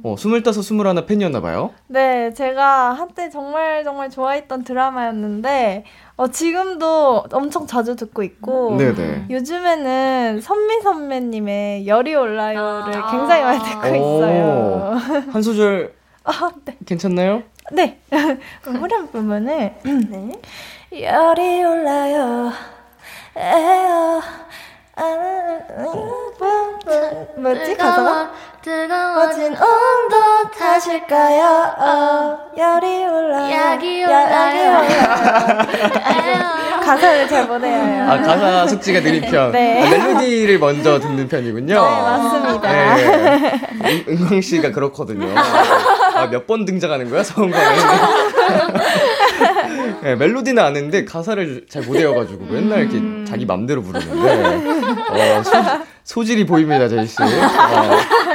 어, 스물다섯, 스물하나 팬이었나 봐요? 네, 제가 한때 정말 정말 좋아했던 드라마였는데 어, 지금도 엄청 자주 듣고 있고 네네. 요즘에는 선미 선배님의 열이 올라요를 아~ 굉장히 많이 듣고 있어요. 한 소절 아, 네. 괜찮나요? 네. 후렴 부분을 네. 열이 올라요. 에어. 뭐지? 가사가? 뜨거워진 온도 탓일까요? 어, 열이 올라 약이 올라요. 가사를 잘 못해요. 아 가사 숙지가 느린 편. 네. 아, 멜로디를 먼저 듣는 편이군요. 네 맞습니다. 네. 은광 씨가 그렇거든요. 아, 몇 번 등장하는 거야? 서은광에 네, 멜로디는 아는데 가사를 잘 못 외워가지고 맨날 이렇게 음. 자기 맘대로 부르는데 어, 소, 질이 보입니다 제이 씨. 어,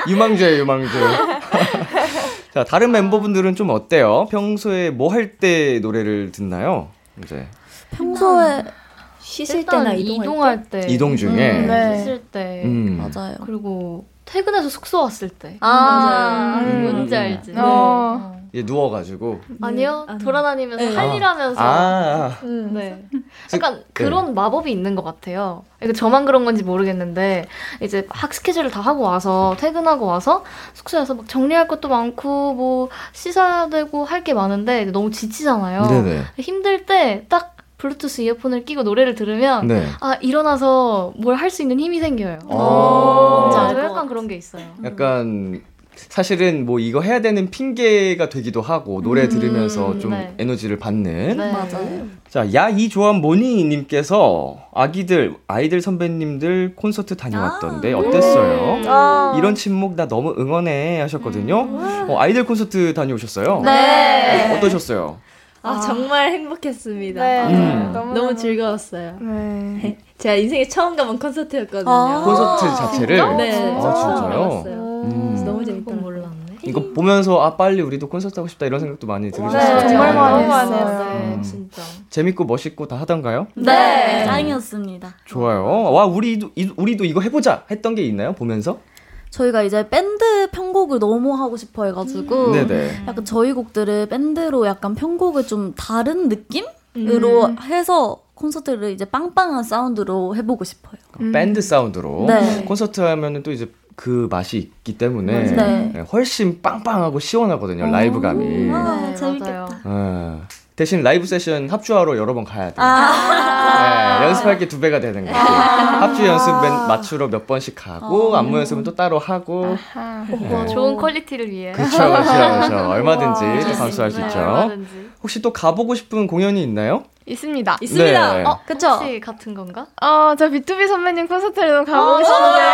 유망주예요 유망주. 자 다른 멤버분들은 좀 어때요? 평소에 뭐 할 때 노래를 듣나요? 이제 평소에 씻을 때나 이동할, 이동할 때. 때. 이동 중에 음, 네. 씻을 때 음. 맞아요. 그리고 퇴근해서 숙소 왔을 때. 아, 맞아요. 음. 뭔지 알지? 네. 어. 얘 누워가지고 아니요 네. 돌아다니면서 네. 할 일 하면서 아, 음, 네 약간 네. 그런 마법이 있는 것 같아요 저만 그런 건지 모르겠는데 이제 학 스케줄을 다 하고 와서 퇴근하고 와서 숙소에서 막 정리할 것도 많고 뭐 씻어야 되고 할 게 많은데 너무 지치잖아요 네네. 힘들 때딱 블루투스 이어폰을 끼고 노래를 들으면 네. 아 일어나서 뭘 할 수 있는 힘이 생겨요. 오~ 진 약간 그런 게 있어요. 약간 사실은 뭐 이거 해야 되는 핑계가 되기도 하고 노래 음, 들으면서 좀 네. 에너지를 받는. 네. 맞아요. 자, 야 이 조합 모니 님께서 아기들 아이들 선배님들 콘서트 다녀왔던데 아~ 어땠어요? 아~ 이런 침묵 나 너무 응원해 하셨거든요. 음~ 어, 아이들 콘서트 다녀오셨어요? 네. 어떠셨어요? 아, 아, 정말 행복했습니다. 네. 음. 너무, 너무 즐거웠어요. 네. 제가 인생에 처음 가본 콘서트였거든요. 아~ 콘서트 자체를? 네. 아, 진짜요? 음. 재밌던 몰랐네. 이거 보면서 아 빨리 우리도 콘서트 하고 싶다 이런 생각도 많이 들으셨을 네, 같아요. 정말 많이 많았어요. 네, 음. 진짜. 재밌고 멋있고 다 하던가요? 네, 짱이었습니다. 좋아요. 와 우리도 우리도 이거 해보자 했던 게 있나요? 보면서? 저희가 이제 밴드 편곡을 너무 하고 싶어 해가지고 음. 약간 저희 곡들을 밴드로 약간 편곡을 좀 다른 느낌으로 음. 해서 콘서트를 이제 빵빵한 사운드로 해보고 싶어요. 음. 밴드 사운드로 네. 콘서트 하면은 또 이제 그 맛이 있기 때문에 네. 네 훨씬 빵빵하고 시원하거든요 라이브감이. 아, 재밌겠다. 네. 대신 라이브 세션 합주하러 여러 번 가야 돼요. 아~ 네, 연습할 게 두 배가 되는 거지. 아~ 합주 연습 맞추러 몇 번씩 가고, 아~ 안무 연습은 또 따로 하고. 네. 좋은 quality를 위해. 그렇죠, 그렇죠, 그렇죠. 얼마든지 또 감수할 수 있죠. 얼마든지. 혹시 또 가보고 싶은 공연이 있나요? 있습니다. 있습니다. 네. 어, 그쵸? 혹시 같은 건가? 어, 저 B2B 선배님 콘서트를 가보고 싶은데요.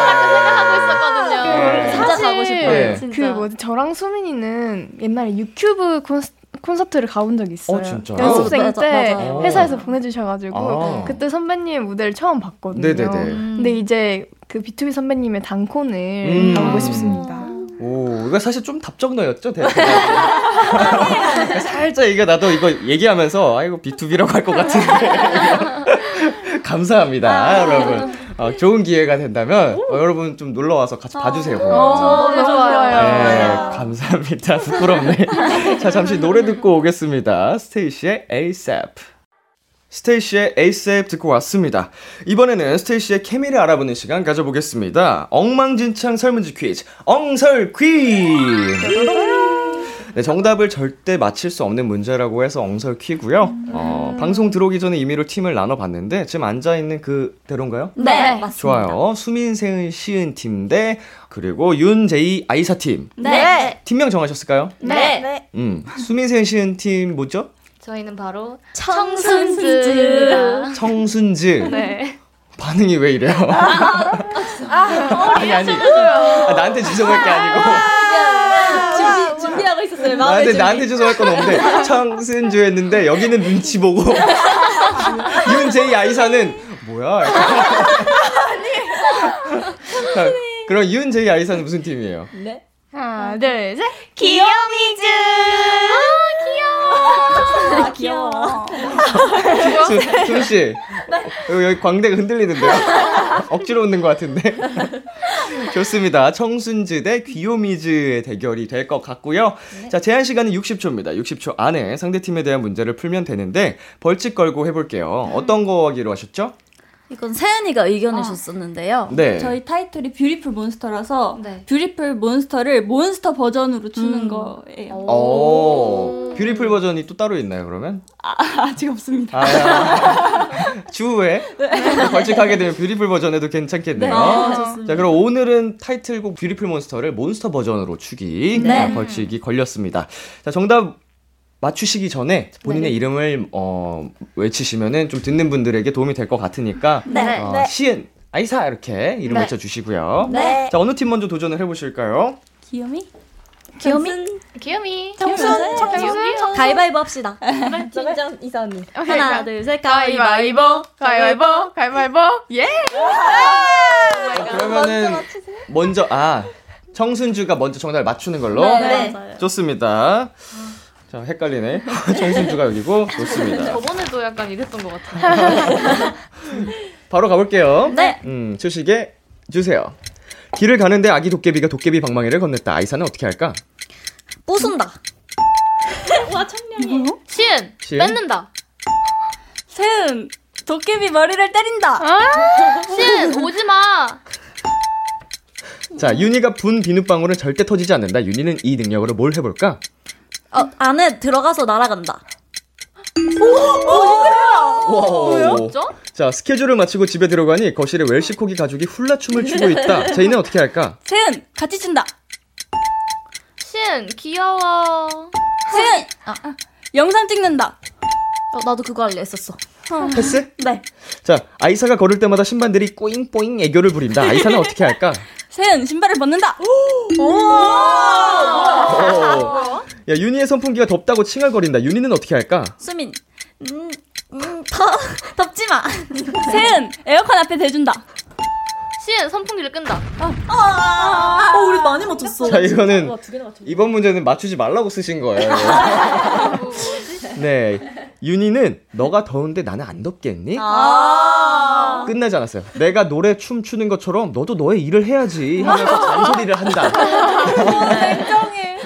자꾸 생각하고 있었거든요. 네. 진짜 가고 싶어요. 네. 그 뭐지, 저랑 수민이는 옛날에 유튜브 콘서트 콘서트를 가본 적이 있어요. 어, 진짜요? 연습생 때 맞아, 맞아. 회사에서 보내주셔가지고 아. 그때 선배님 무대를 처음 봤거든요. 네네네. 근데 이제 그 B2B 선배님의 단콘을 음. 가보고 싶습니다. 오, 이거 사실 좀 답정너였죠, 대답. 살짝 이거 나도 이거 얘기하면서, 아, 이거 B2B라고 할 것 같은데. 감사합니다, 아, 여러분. 어, 좋은 기회가 된다면 어, 여러분 좀 놀러 와서 같이 봐주세요. 어, 너무 좋아요. 네, 감사합니다. 부끄럽네. 자, 잠시 노래 듣고 오겠습니다. 스테이시의 ASAP. 스테이시의 ASAP 듣고 왔습니다. 이번에는 스테이시의 케미를 알아보는 시간 가져보겠습니다. 엉망진창 설문지 퀴즈, 엉설 퀴즈! 네, 정답을 절대 맞힐 수 없는 문제라고 해서 엉설퀴고요. 음. 어, 방송 들어오기 전에 임의로 팀을 나눠봤는데 지금 앉아 있는 그대로인가요? 네, 네, 맞습니다. 좋아요. 수민, 세은, 시은 팀 대 그리고 윤, 제이, 아이사 팀. 네. 팀명 정하셨을까요? 네. 네. 음, 수민, 세은, 시은 팀 뭐죠? 저희는 바로 청순즈입니다. 청순즈. 네. 반응이 왜 이래요? 아, 아, 아, 아니 아니. 아, 나한테 죄송할 게 아니고. 있었어요. 나한테. 나한테 죄송할 건 없는데 청순즈 했는데 여기는 눈치 보고 윤제이 아이사는 뭐야? 아니. 그럼 윤제이 아이사는 무슨 팀이에요? 네. 하나, 둘, 셋. 귀요미즈! 아, 귀여워. 아, 귀여워. 순, 씨. 네. 여기 광대가 흔들리는데요. 억지로 웃는 것 같은데. 좋습니다. 청순즈 대 귀요미즈의 대결이 될 것 같고요. 네. 자, 제한 시간은 60초입니다. 60초 안에 상대팀에 대한 문제를 풀면 되는데, 벌칙 걸고 해볼게요. 어떤 거 하기로 하셨죠? 이건 세은이가 의견을 아. 줬었는데요. 네. 저희 타이틀이 Beautiful Monster라서 네. Beautiful Monster를 monster 버전으로 추는 음. 거예요. 오. beautiful 버전이 또 따로 있나요, 그러면? 아, 아직 없습니다. 아, 추후에 네. 벌칙하게 되면 beautiful 버전에도 괜찮겠네요. 네. 아, 자, 그럼 오늘은 타이틀곡 Beautiful Monster를 monster 버전으로 추기 네. 벌칙이 걸렸습니다. 자, 정답 맞추시기 전에 본인의 네. 이름을 어, 외치시면은 좀 듣는 분들에게 도움이 될 것 같으니까 네. 어, 네. 시은 아이사 이렇게 이름 네. 외쳐주시고요. 네. 자 어느 팀 먼저 도전을 해보실까요? 귀요미? 귀요미? 귀요미. 청순. 청순. 가위바위보 합시다. 팀장 이사 언니. 하나, 둘, 셋. 가위바위보. 가위바위보. 가위바위보. 예. 그러면은 먼저 아 청순주가 먼저 정답을 맞추는 걸로. 네. 좋습니다. 자, 헷갈리네. 정순주가 여기고 좋습니다. 저번에도 약간 이랬던 것 같아요. 바로 가볼게요. 네. 음, 초식에 주세요. 길을 가는데 아기 도깨비가 도깨비 방망이를 건넸다. 아이사는 어떻게 할까? 부순다. 와, 청량해. 시은, 시은, 뺏는다. 세은, 도깨비 머리를 때린다. 아~ 시은, 오지 마. 자, 윤희가 분 비눗방울은 절대 터지지 않는다. 윤희는 이 능력으로 뭘 해볼까? 어, 안에 들어가서 날아간다. 오! 와, 뭐야? 자, 스케줄을 마치고 집에 들어가니 거실에 웰시코기 가족이 훌라춤을 추고 있다. 저희는 어떻게 할까? 세은, 같이 춘다. 신, 귀여워. 세은, 아, 아, 영상 찍는다. 어, 나도 그거 할래 했었어. 어. 패스? 네. 자, 아이사가 걸을 때마다 신발들이 꼬잉꼬잉 애교를 부린다. 아이사는 어떻게 할까? 세은, 신발을 벗는다. 오! 오! 오! 야, 윤희의 선풍기가 덥다고 칭얼거린다. 윤희는 어떻게 할까? 수민. 음, 음, 더, 덥지 마. 세은, 에어컨 앞에 대준다. 시은, 선풍기를 끈다. 아, 아, 아, 우리 많이 맞췄어. 자, 이거는, 이번 문제는 맞추지 말라고 쓰신 거예요. 네. 윤희는 너가 더운데 나는 안 덥겠니? 아~ 끝나지 않았어요. 내가 노래 춤 추는 것처럼 너도 너의 일을 해야지 하면서 잔소리를 한다. 냉정해.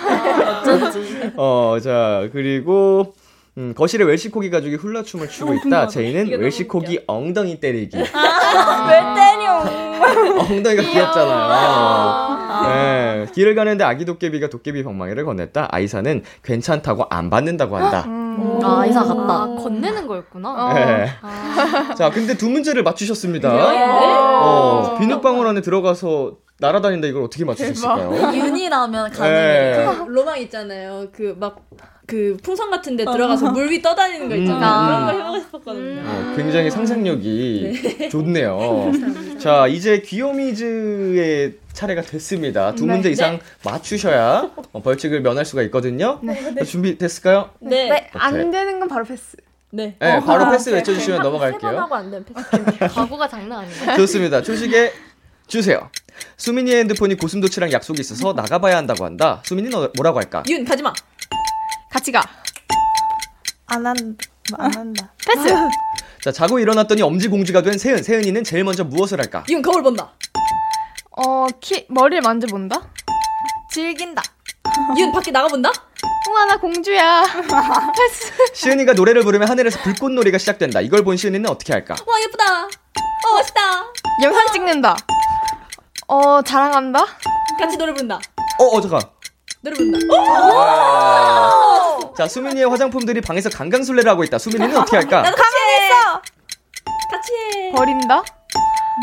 어, 자, 그리고 음, 거실에 웰시코기 가족이 훌라춤을 추고 있다. 제이는 웰시코기 엉덩이 때리기. 아, 왜 때려? 엉덩이가 귀엽잖아요. 네, 길을 가는데 아기 도깨비가 도깨비 방망이를 건넸다. 아이사는 괜찮다고 안 받는다고 한다. 음. 아, 아이사 같다. 아, 건네는 거였구나. 어. 네. 아. 자, 근데 두 문제를 맞추셨습니다. 어, 비눗방울 안에 들어가서 날아다닌다 이걸 어떻게 맞추셨을까요? 윤이라면 가능해요. 네. 그 로망 있잖아요. 그 막 그 풍선 같은 데 들어가서 어. 물위 떠다니는 거 있잖아요. 음. 그런 거 해보고 싶었거든요. 어, 굉장히 상상력이 네. 좋네요. 자, 이제 귀요미즈의 차례가 됐습니다. 두 네. 문제 이상 네. 맞추셔야 어, 벌칙을 면할 수가 있거든요. 네. 네. 준비 됐을까요? 네. 네. 안 되는 건 바로 패스. 네. 네, 바로 어, 패스 외쳐주시면 넘어갈게요. 하고 안 되면 패스. 각오가 장난 아니에요. 좋습니다. 초시계 주세요. 수민이의 핸드폰이 고슴도치랑 약속이 있어서 나가봐야 한다고 한다. 수민이는 뭐라고 할까? 윤, 가지 마. 같이 가. 안 한, 안 한다. 패스. 자, 자고 일어났더니 엄지공주가 된 세은. 세은이는 제일 먼저 무엇을 할까? 이건 거울 본다. 어, 키, 머리를 만져본다? 즐긴다. 이건 밖에 나가본다? 우와, 나 공주야. 패스. 시은이가 노래를 부르면 하늘에서 불꽃놀이가 시작된다. 이걸 본 시은이는 어떻게 할까? 와, 예쁘다. 어, 멋있다. 영상 찍는다. 어, 자랑한다? 같이 노래 부른다. 어, 어, 잠깐. 노래 부른다. 자, 수민이의 화장품들이 방에서 강강술래를 하고 있다. 수민이는 어떻게 할까? 나도 같이 해. 같이 해. 버린다?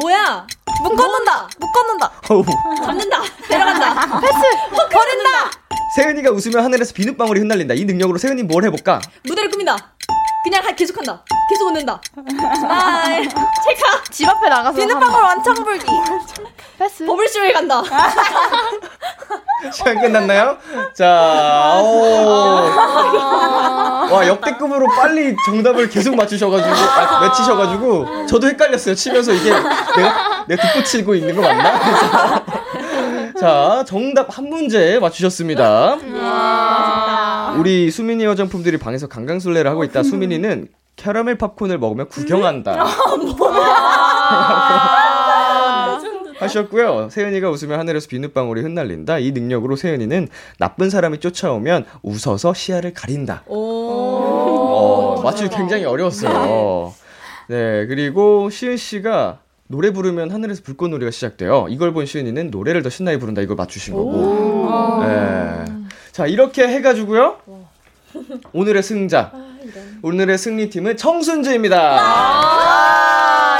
뭐야? 묶어놓는다. 묶어놓는다. 잡는다. 데려간다. 패스. 버린다. 세은이가 웃으면 하늘에서 비눗방울이 흩날린다. 이 능력으로 세은이 뭘 해볼까? 무대를 꾸민다. 그냥 계속 한다. 계속 웃는다. Smile. 셀카. 집 앞에 나가서 비눗방울 왕창 불기. 패스. 버블쇼에 간다. 시간 끝났나요? 자, 오. 와, 역대급으로 빨리 정답을 계속 맞추셔가지고, 아, 외치셔가지고, 저도 헷갈렸어요. 치면서 이게 내가, 내가 듣고 치고 있는 거 맞나? 자, 정답 한 문제 맞추셨습니다. 우리 수민이 화장품들이 방에서 강강술래를 하고 있다. 수민이는 캐러멜 팝콘을 먹으면 구경한다. 하셨고요. 세연이가 웃으면 하늘에서 비눗방울이 흩날린다. 이 능력으로 세연이는 나쁜 사람이 쫓아오면 웃어서 시야를 가린다. 어, 맞추기 굉장히 어려웠어요. 네, 그리고 시은 씨가 노래 부르면 하늘에서 불꽃놀이가 시작돼요. 이걸 본 시은이는 노래를 더 신나게 부른다. 이걸 맞추신 거고. 네. 자, 이렇게 해가지고요. 오늘의 승자. 오늘의 승리팀은 청순주입니다. 아,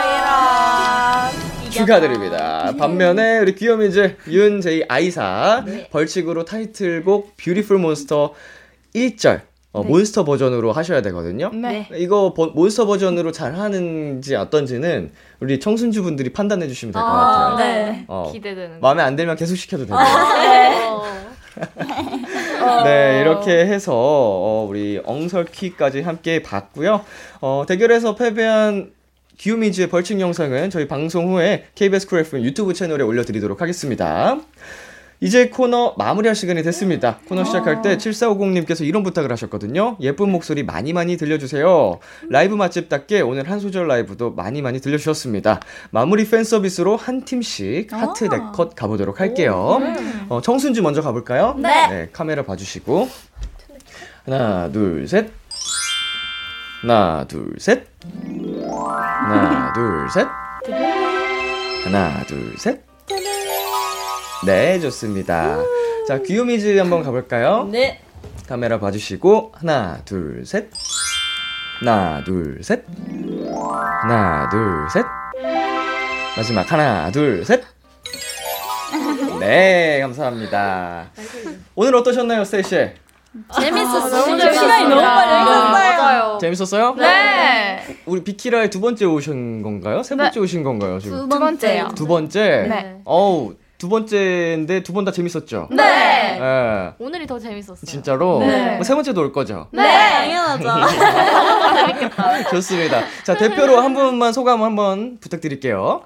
축하드립니다. 반면에 우리 귀요미즈 윤 재이 아이사 네. 벌칙으로 타이틀곡 Beautiful Monster 1절 어, 네. 몬스터 버전으로 하셔야 되거든요. 네. 이거 버, 몬스터 버전으로 잘 하는지 어떤지는 우리 청순주 분들이 판단해 주시면 될것 아, 같아요. 네. 어, 기대되는. 마음에 안 들면 계속 시켜도 되고. 아, 네. 네, 이렇게 해서 어, 우리 엉설퀴까지 함께 봤고요. 어, 대결에서 패배한 귀요미즈의 벌칙 영상은 저희 방송 후에 KBS Cool FM 유튜브 채널에 올려드리도록 하겠습니다. 이제 코너 마무리할 시간이 됐습니다. 코너 시작할 때 7450님께서 이런 부탁을 하셨거든요. 예쁜 목소리 많이 많이 들려주세요. 라이브 맛집답게 오늘 한 소절 라이브도 많이 많이 들려주셨습니다. 마무리 팬 서비스로 한 팀씩 하트 네컷 가보도록 할게요. 어, 청순주 먼저 가볼까요? 네. 네. 카메라 봐주시고. 하나, 둘, 셋. 하나, 둘, 셋. 하나, 둘, 셋. 하나, 둘, 셋. 네, 좋습니다. 자, 귀요미즈 한번 가볼까요? 네. 카메라 봐주시고, 하나, 둘, 셋. 하나, 둘, 셋. 하나, 둘, 셋. 마지막, 하나, 둘, 셋. 네, 감사합니다. 오늘 어떠셨나요, 스테이 씨? 재밌었어요. 아, 시간이 너무 빨리 흘렀어요. 재밌었어요? 네. 우리 비키라에 두 번째 오신 건가요? 세 번째 네. 오신 건가요? 지금? 두 번째요. 두 번째? 네. 어우, 두 번째인데 두 번 다 재밌었죠? 네. 네. 오늘이 더 재밌었어요. 진짜로? 네. 세 번째도 올 거죠? 네. 당연하죠. 재밌겠다. 좋습니다. 자, 대표로 한 분만 소감 한번 부탁드릴게요.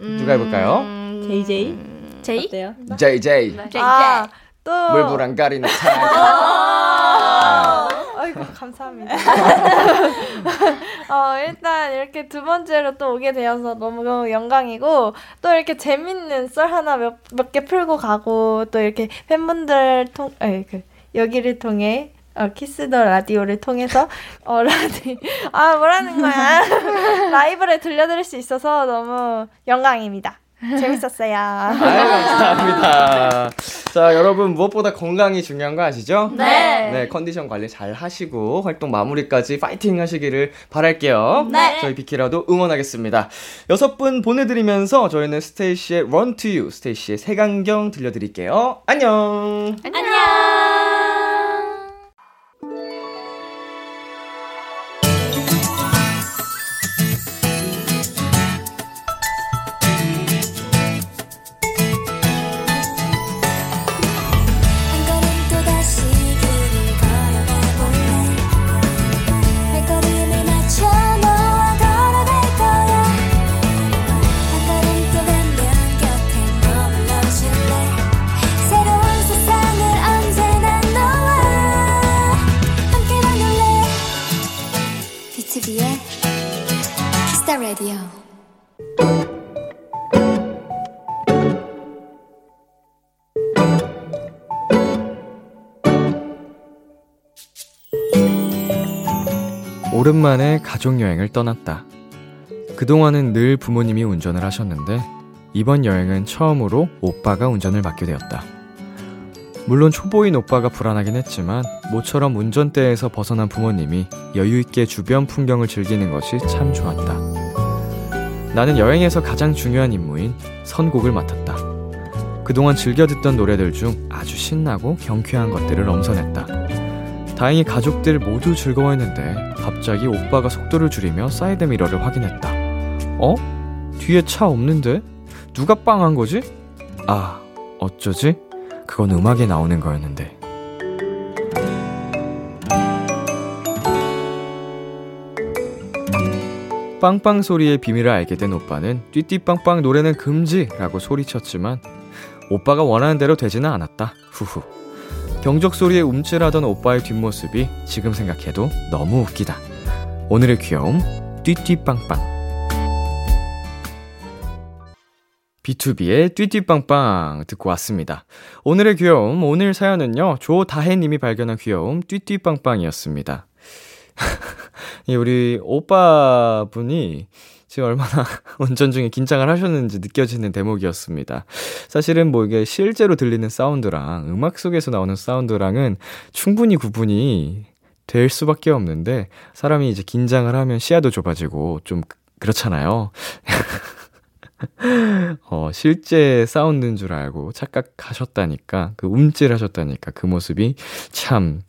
음... 누가 해볼까요? JJ? 제이? 어때요? JJ. 네. 아, 또. 물불안 가리는 타임. 아이고 감사합니다. 어, 일단 이렇게 두 번째로 또 오게 되어서 너무 영광이고 또 이렇게 재밌는 썰 하나 몇몇개 풀고 가고 또 이렇게 팬분들 통 아니 그 여기를 통해 어, Kiss the Radio를 통해서 어 라디 아 뭐라는 거야 라이브를 들려드릴 수 있어서 너무 영광입니다. 재밌었어요. 아유, 감사합니다. 자, 여러분 무엇보다 건강이 중요한 거 아시죠? 네. 네, 컨디션 관리 잘 하시고 활동 마무리까지 파이팅 하시기를 바랄게요. 네. 저희 비키라도 응원하겠습니다. 여섯 분 보내드리면서 저희는 스테이시의 Run to You, 스테이시의 색안경 들려드릴게요. 안녕. 안녕. 오랜만에 가족여행을 떠났다. 그동안은 늘 부모님이 운전을 하셨는데, 이번 여행은 처음으로 오빠가 운전을 맡게 되었다. 물론 초보인 오빠가 불안하긴 했지만, 모처럼 운전대에서 벗어난 부모님이 여유있게 주변 풍경을 즐기는 것이 참 좋았다. 나는 여행에서 가장 중요한 임무인 선곡을 맡았다. 그동안 즐겨 듣던 노래들 중 아주 신나고 경쾌한 것들을 엄선했다. 다행히 가족들 모두 즐거워했는데 갑자기 오빠가 속도를 줄이며 사이드 미러를 확인했다. 어? 뒤에 차 없는데? 누가 빵한 거지? 아, 어쩌지? 그건 음악에 나오는 거였는데. 빵빵 소리의 비밀을 알게 된 오빠는 띠띠빵빵 노래는 금지라고 소리쳤지만 오빠가 원하는 대로 되지는 않았다. 후후. 경적 소리에 움찔하던 오빠의 뒷모습이 지금 생각해도 너무 웃기다. 오늘의 귀여움, 띠띠빵빵. B2B의 띠띠빵빵 듣고 왔습니다. 오늘의 귀여움, 오늘 사연은요, 조다혜님이 발견한 귀여움, 띠띠빵빵이었습니다. 우리 오빠분이 지금 얼마나 운전 중에 긴장을 하셨는지 느껴지는 대목이었습니다. 사실은 뭐 이게 실제로 들리는 사운드랑 음악 속에서 나오는 사운드랑은 충분히 구분이 될 수밖에 없는데 사람이 이제 긴장을 하면 시야도 좁아지고 좀 그렇잖아요. 어, 실제 사운드인 줄 알고 착각하셨다니까, 그 움찔하셨다니까, 그 모습이 참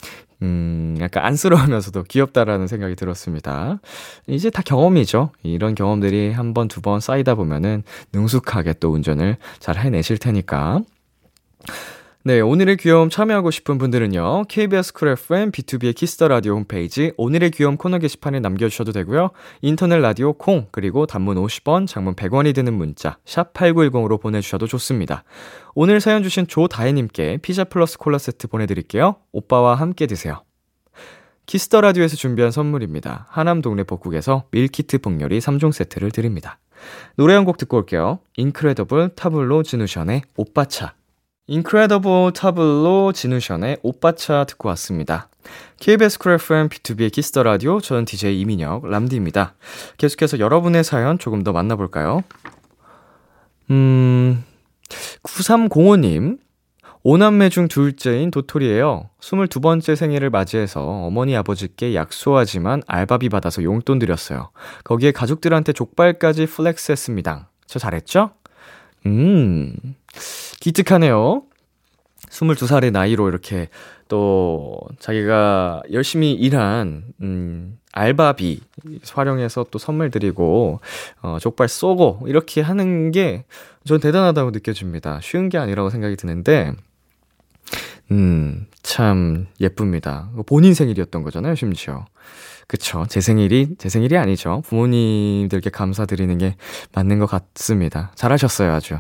음, 약간 안쓰러우면서도 귀엽다라는 생각이 들었습니다. 이제 다 경험이죠. 이런 경험들이 한 번, 두 번 쌓이다 보면은 능숙하게 또 운전을 잘 해내실 테니까. 네, 오늘의 귀여움 참여하고 싶은 분들은요, KBS 쿨 FM B2B의 키스터 라디오 홈페이지 오늘의 귀여움 코너 게시판에 남겨 주셔도 되고요, 인터넷 라디오 콩, 그리고 단문 50원, 장문 100원이 드는 문자, 샵 8910으로 보내 주셔도 좋습니다. 오늘 사연 주신 조다혜 님께 피자 플러스 콜라 세트 보내 드릴게요. 오빠와 함께 드세요. 키스 더 라디오에서 준비한 선물입니다. 하남 동네 복국에서 밀키트 복요리 3종 세트를 드립니다. 노래 한 곡 듣고 올게요. 인크레더블 타블로 지누션의 오빠차. 인크레더블 타블로 지누션의 오빠차 듣고 왔습니다. KBS 쿨 FM BTOB의 키스 더 라디오 저는 DJ 이민혁 람디입니다. 계속해서 여러분의 사연 조금 더 만나볼까요? 음 9305님 오남매 중 둘째인 도토리예요. 22번째 생일을 맞이해서 어머니 아버지께 약소하지만 알바비 받아서 용돈 드렸어요. 거기에 가족들한테 족발까지 flex 했습니다. 저 잘했죠? 음, 기특하네요. 22살의 나이로 이렇게 또 자기가 열심히 일한, 음, 알바비 활용해서 또 선물 드리고, 어, 족발 쏘고, 이렇게 하는 게 전 대단하다고 느껴집니다. 쉬운 게 아니라고 생각이 드는데, 음, 참 예쁩니다. 본인 생일이었던 거잖아요, 심지어. 그쵸. 제 생일이, 제 생일이 아니죠. 부모님들께 감사드리는 게 맞는 것 같습니다. 잘하셨어요, 아주.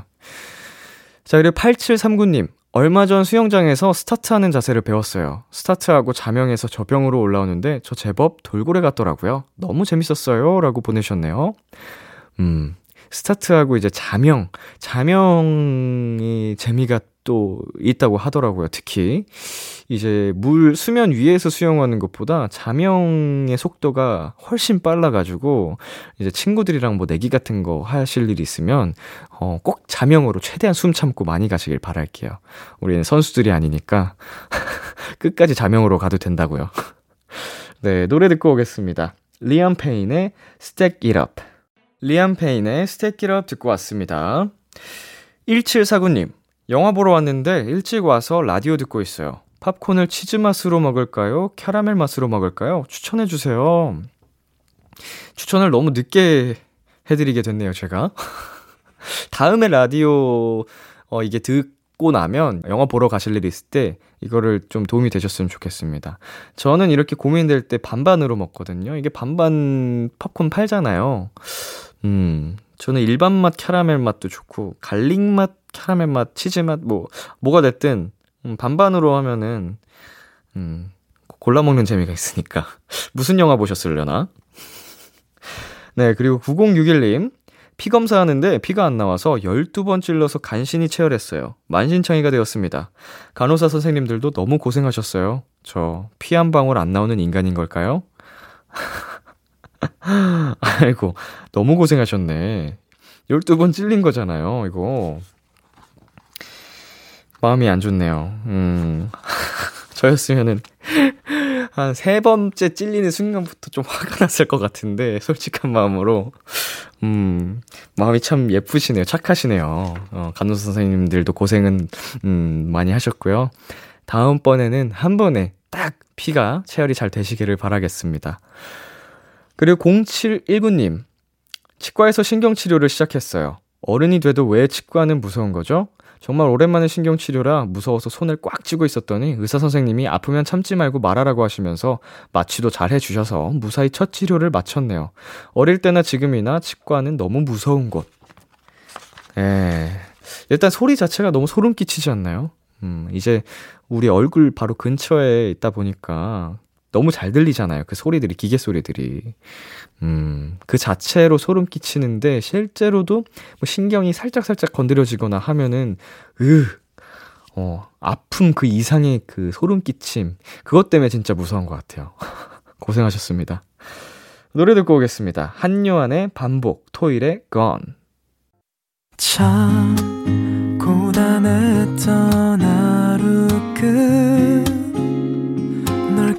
자, 그리고 8739님. 얼마 전 수영장에서 스타트하는 자세를 배웠어요. 스타트하고 자명해서 저병으로 올라오는데 저 제법 돌고래 같더라고요. 너무 재밌었어요. 라고 보내셨네요. 음, 스타트하고 이제 자명, 자명이 재미가 또 있다고 하더라고요. 특히 이제 물 수면 위에서 수영하는 것보다 자명의 속도가 훨씬 빨라 가지고 이제 친구들이랑 뭐 내기 같은 거 하실 일 있으면 어, 꼭 자명으로 최대한 숨 참고 많이 가시길 바랄게요. 우리는 선수들이 아니니까 끝까지 자명으로 가도 된다고요. 네, 노래 듣고 오겠습니다. 리암 페인의 Stack It Up. 리암 페인의 Up 듣고 왔습니다. 1749님, 영화 보러 왔는데 일찍 와서 라디오 듣고 있어요. 팝콘을 치즈 맛으로 먹을까요? 캐러멜 맛으로 먹을까요? 추천해 주세요. 추천을 너무 늦게 해드리게 됐네요, 제가. 다음에 라디오, 어, 이게 듣고 나면 영화 보러 가실 일 있을 때 이거를 좀 도움이 되셨으면 좋겠습니다. 저는 이렇게 고민될 때 반반으로 먹거든요. 이게 반반 팝콘 팔잖아요. 음, 저는 일반 맛 캐러멜 맛도 좋고, garlic 맛 캐러멜 맛, 치즈 맛, 뭐, 뭐가 됐든, 음, 반반으로 하면은, 음, 골라 먹는 재미가 있으니까. 무슨 영화 보셨으려나? 네, 그리고 9061님. 피 검사하는데 피가 안 나와서 12번 찔러서 간신히 채혈했어요. 만신창이가 되었습니다. 간호사 선생님들도 너무 고생하셨어요. 저 피 한 방울 안 나오는 인간인 걸까요? 아이고, 너무 고생하셨네. 12번 찔린 거잖아요, 이거. 마음이 안 좋네요. 음. 저였으면은 한 세 번째 찔리는 순간부터 좀 화가 났을 것 같은데 솔직한 마음으로 음 마음이 참 예쁘시네요 착하시네요 어, 간호사 선생님들도 고생은 음 많이 하셨고요 다음번에는 한 번에 딱 피가 체열이 잘 되시기를 바라겠습니다 그리고 0719님 치과에서 신경치료를 시작했어요 어른이 돼도 왜 치과는 무서운 거죠? 정말 오랜만에 신경치료라 무서워서 손을 꽉 쥐고 있었더니 의사 선생님이 아프면 참지 말고 말하라고 하시면서 마취도 잘 해주셔서 무사히 첫 치료를 마쳤네요. 어릴 때나 지금이나 치과는 너무 무서운 곳. 에, 일단 소리 자체가 너무 소름 끼치지 않나요? 음, 이제 우리 얼굴 바로 근처에 있다 보니까 너무 잘 들리잖아요. 그 소리들이, 기계 소리들이. 음, 그 자체로 소름 끼치는데 실제로도 뭐 신경이 살짝살짝 건드려지거나 하면은 으 어, 아픔 그 이상의 그 소름 끼침 그것 때문에 진짜 무서운 것 같아요. 고생하셨습니다. 노래 듣고 오겠습니다. 한요한의 반복, 토일의 Gone. 참 고단했던 하루 끝널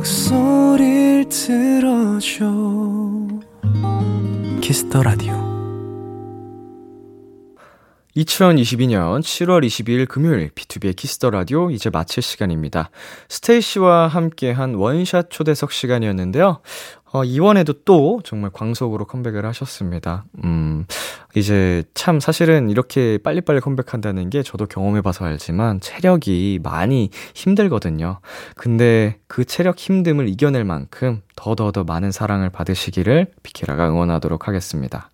목소리를 들어줘 키스 더 라디오 2022년 7월 22일 금요일 BTOB의 키스 더 라디오 이제 마칠 시간입니다. 스테이씨와 함께한 원샷 초대석 시간이었는데요. 어, 이번에도 또 정말 광속으로 컴백을 하셨습니다. 음, 이제 참 사실은 이렇게 빨리빨리 컴백한다는 게 저도 경험해봐서 알지만 체력이 많이 힘들거든요. 근데 그 체력 힘듦을 이겨낼 만큼 더더더 많은 사랑을 받으시기를 비키라가 응원하도록 하겠습니다.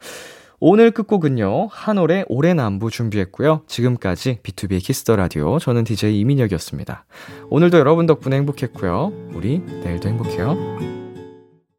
오늘 끝곡은요, 한올의 오랜 안부 준비했고요. 지금까지 BTOB의 키스 더 라디오. 저는 DJ 이민혁이었습니다. 오늘도 여러분 덕분에 행복했고요. 우리 내일도 행복해요.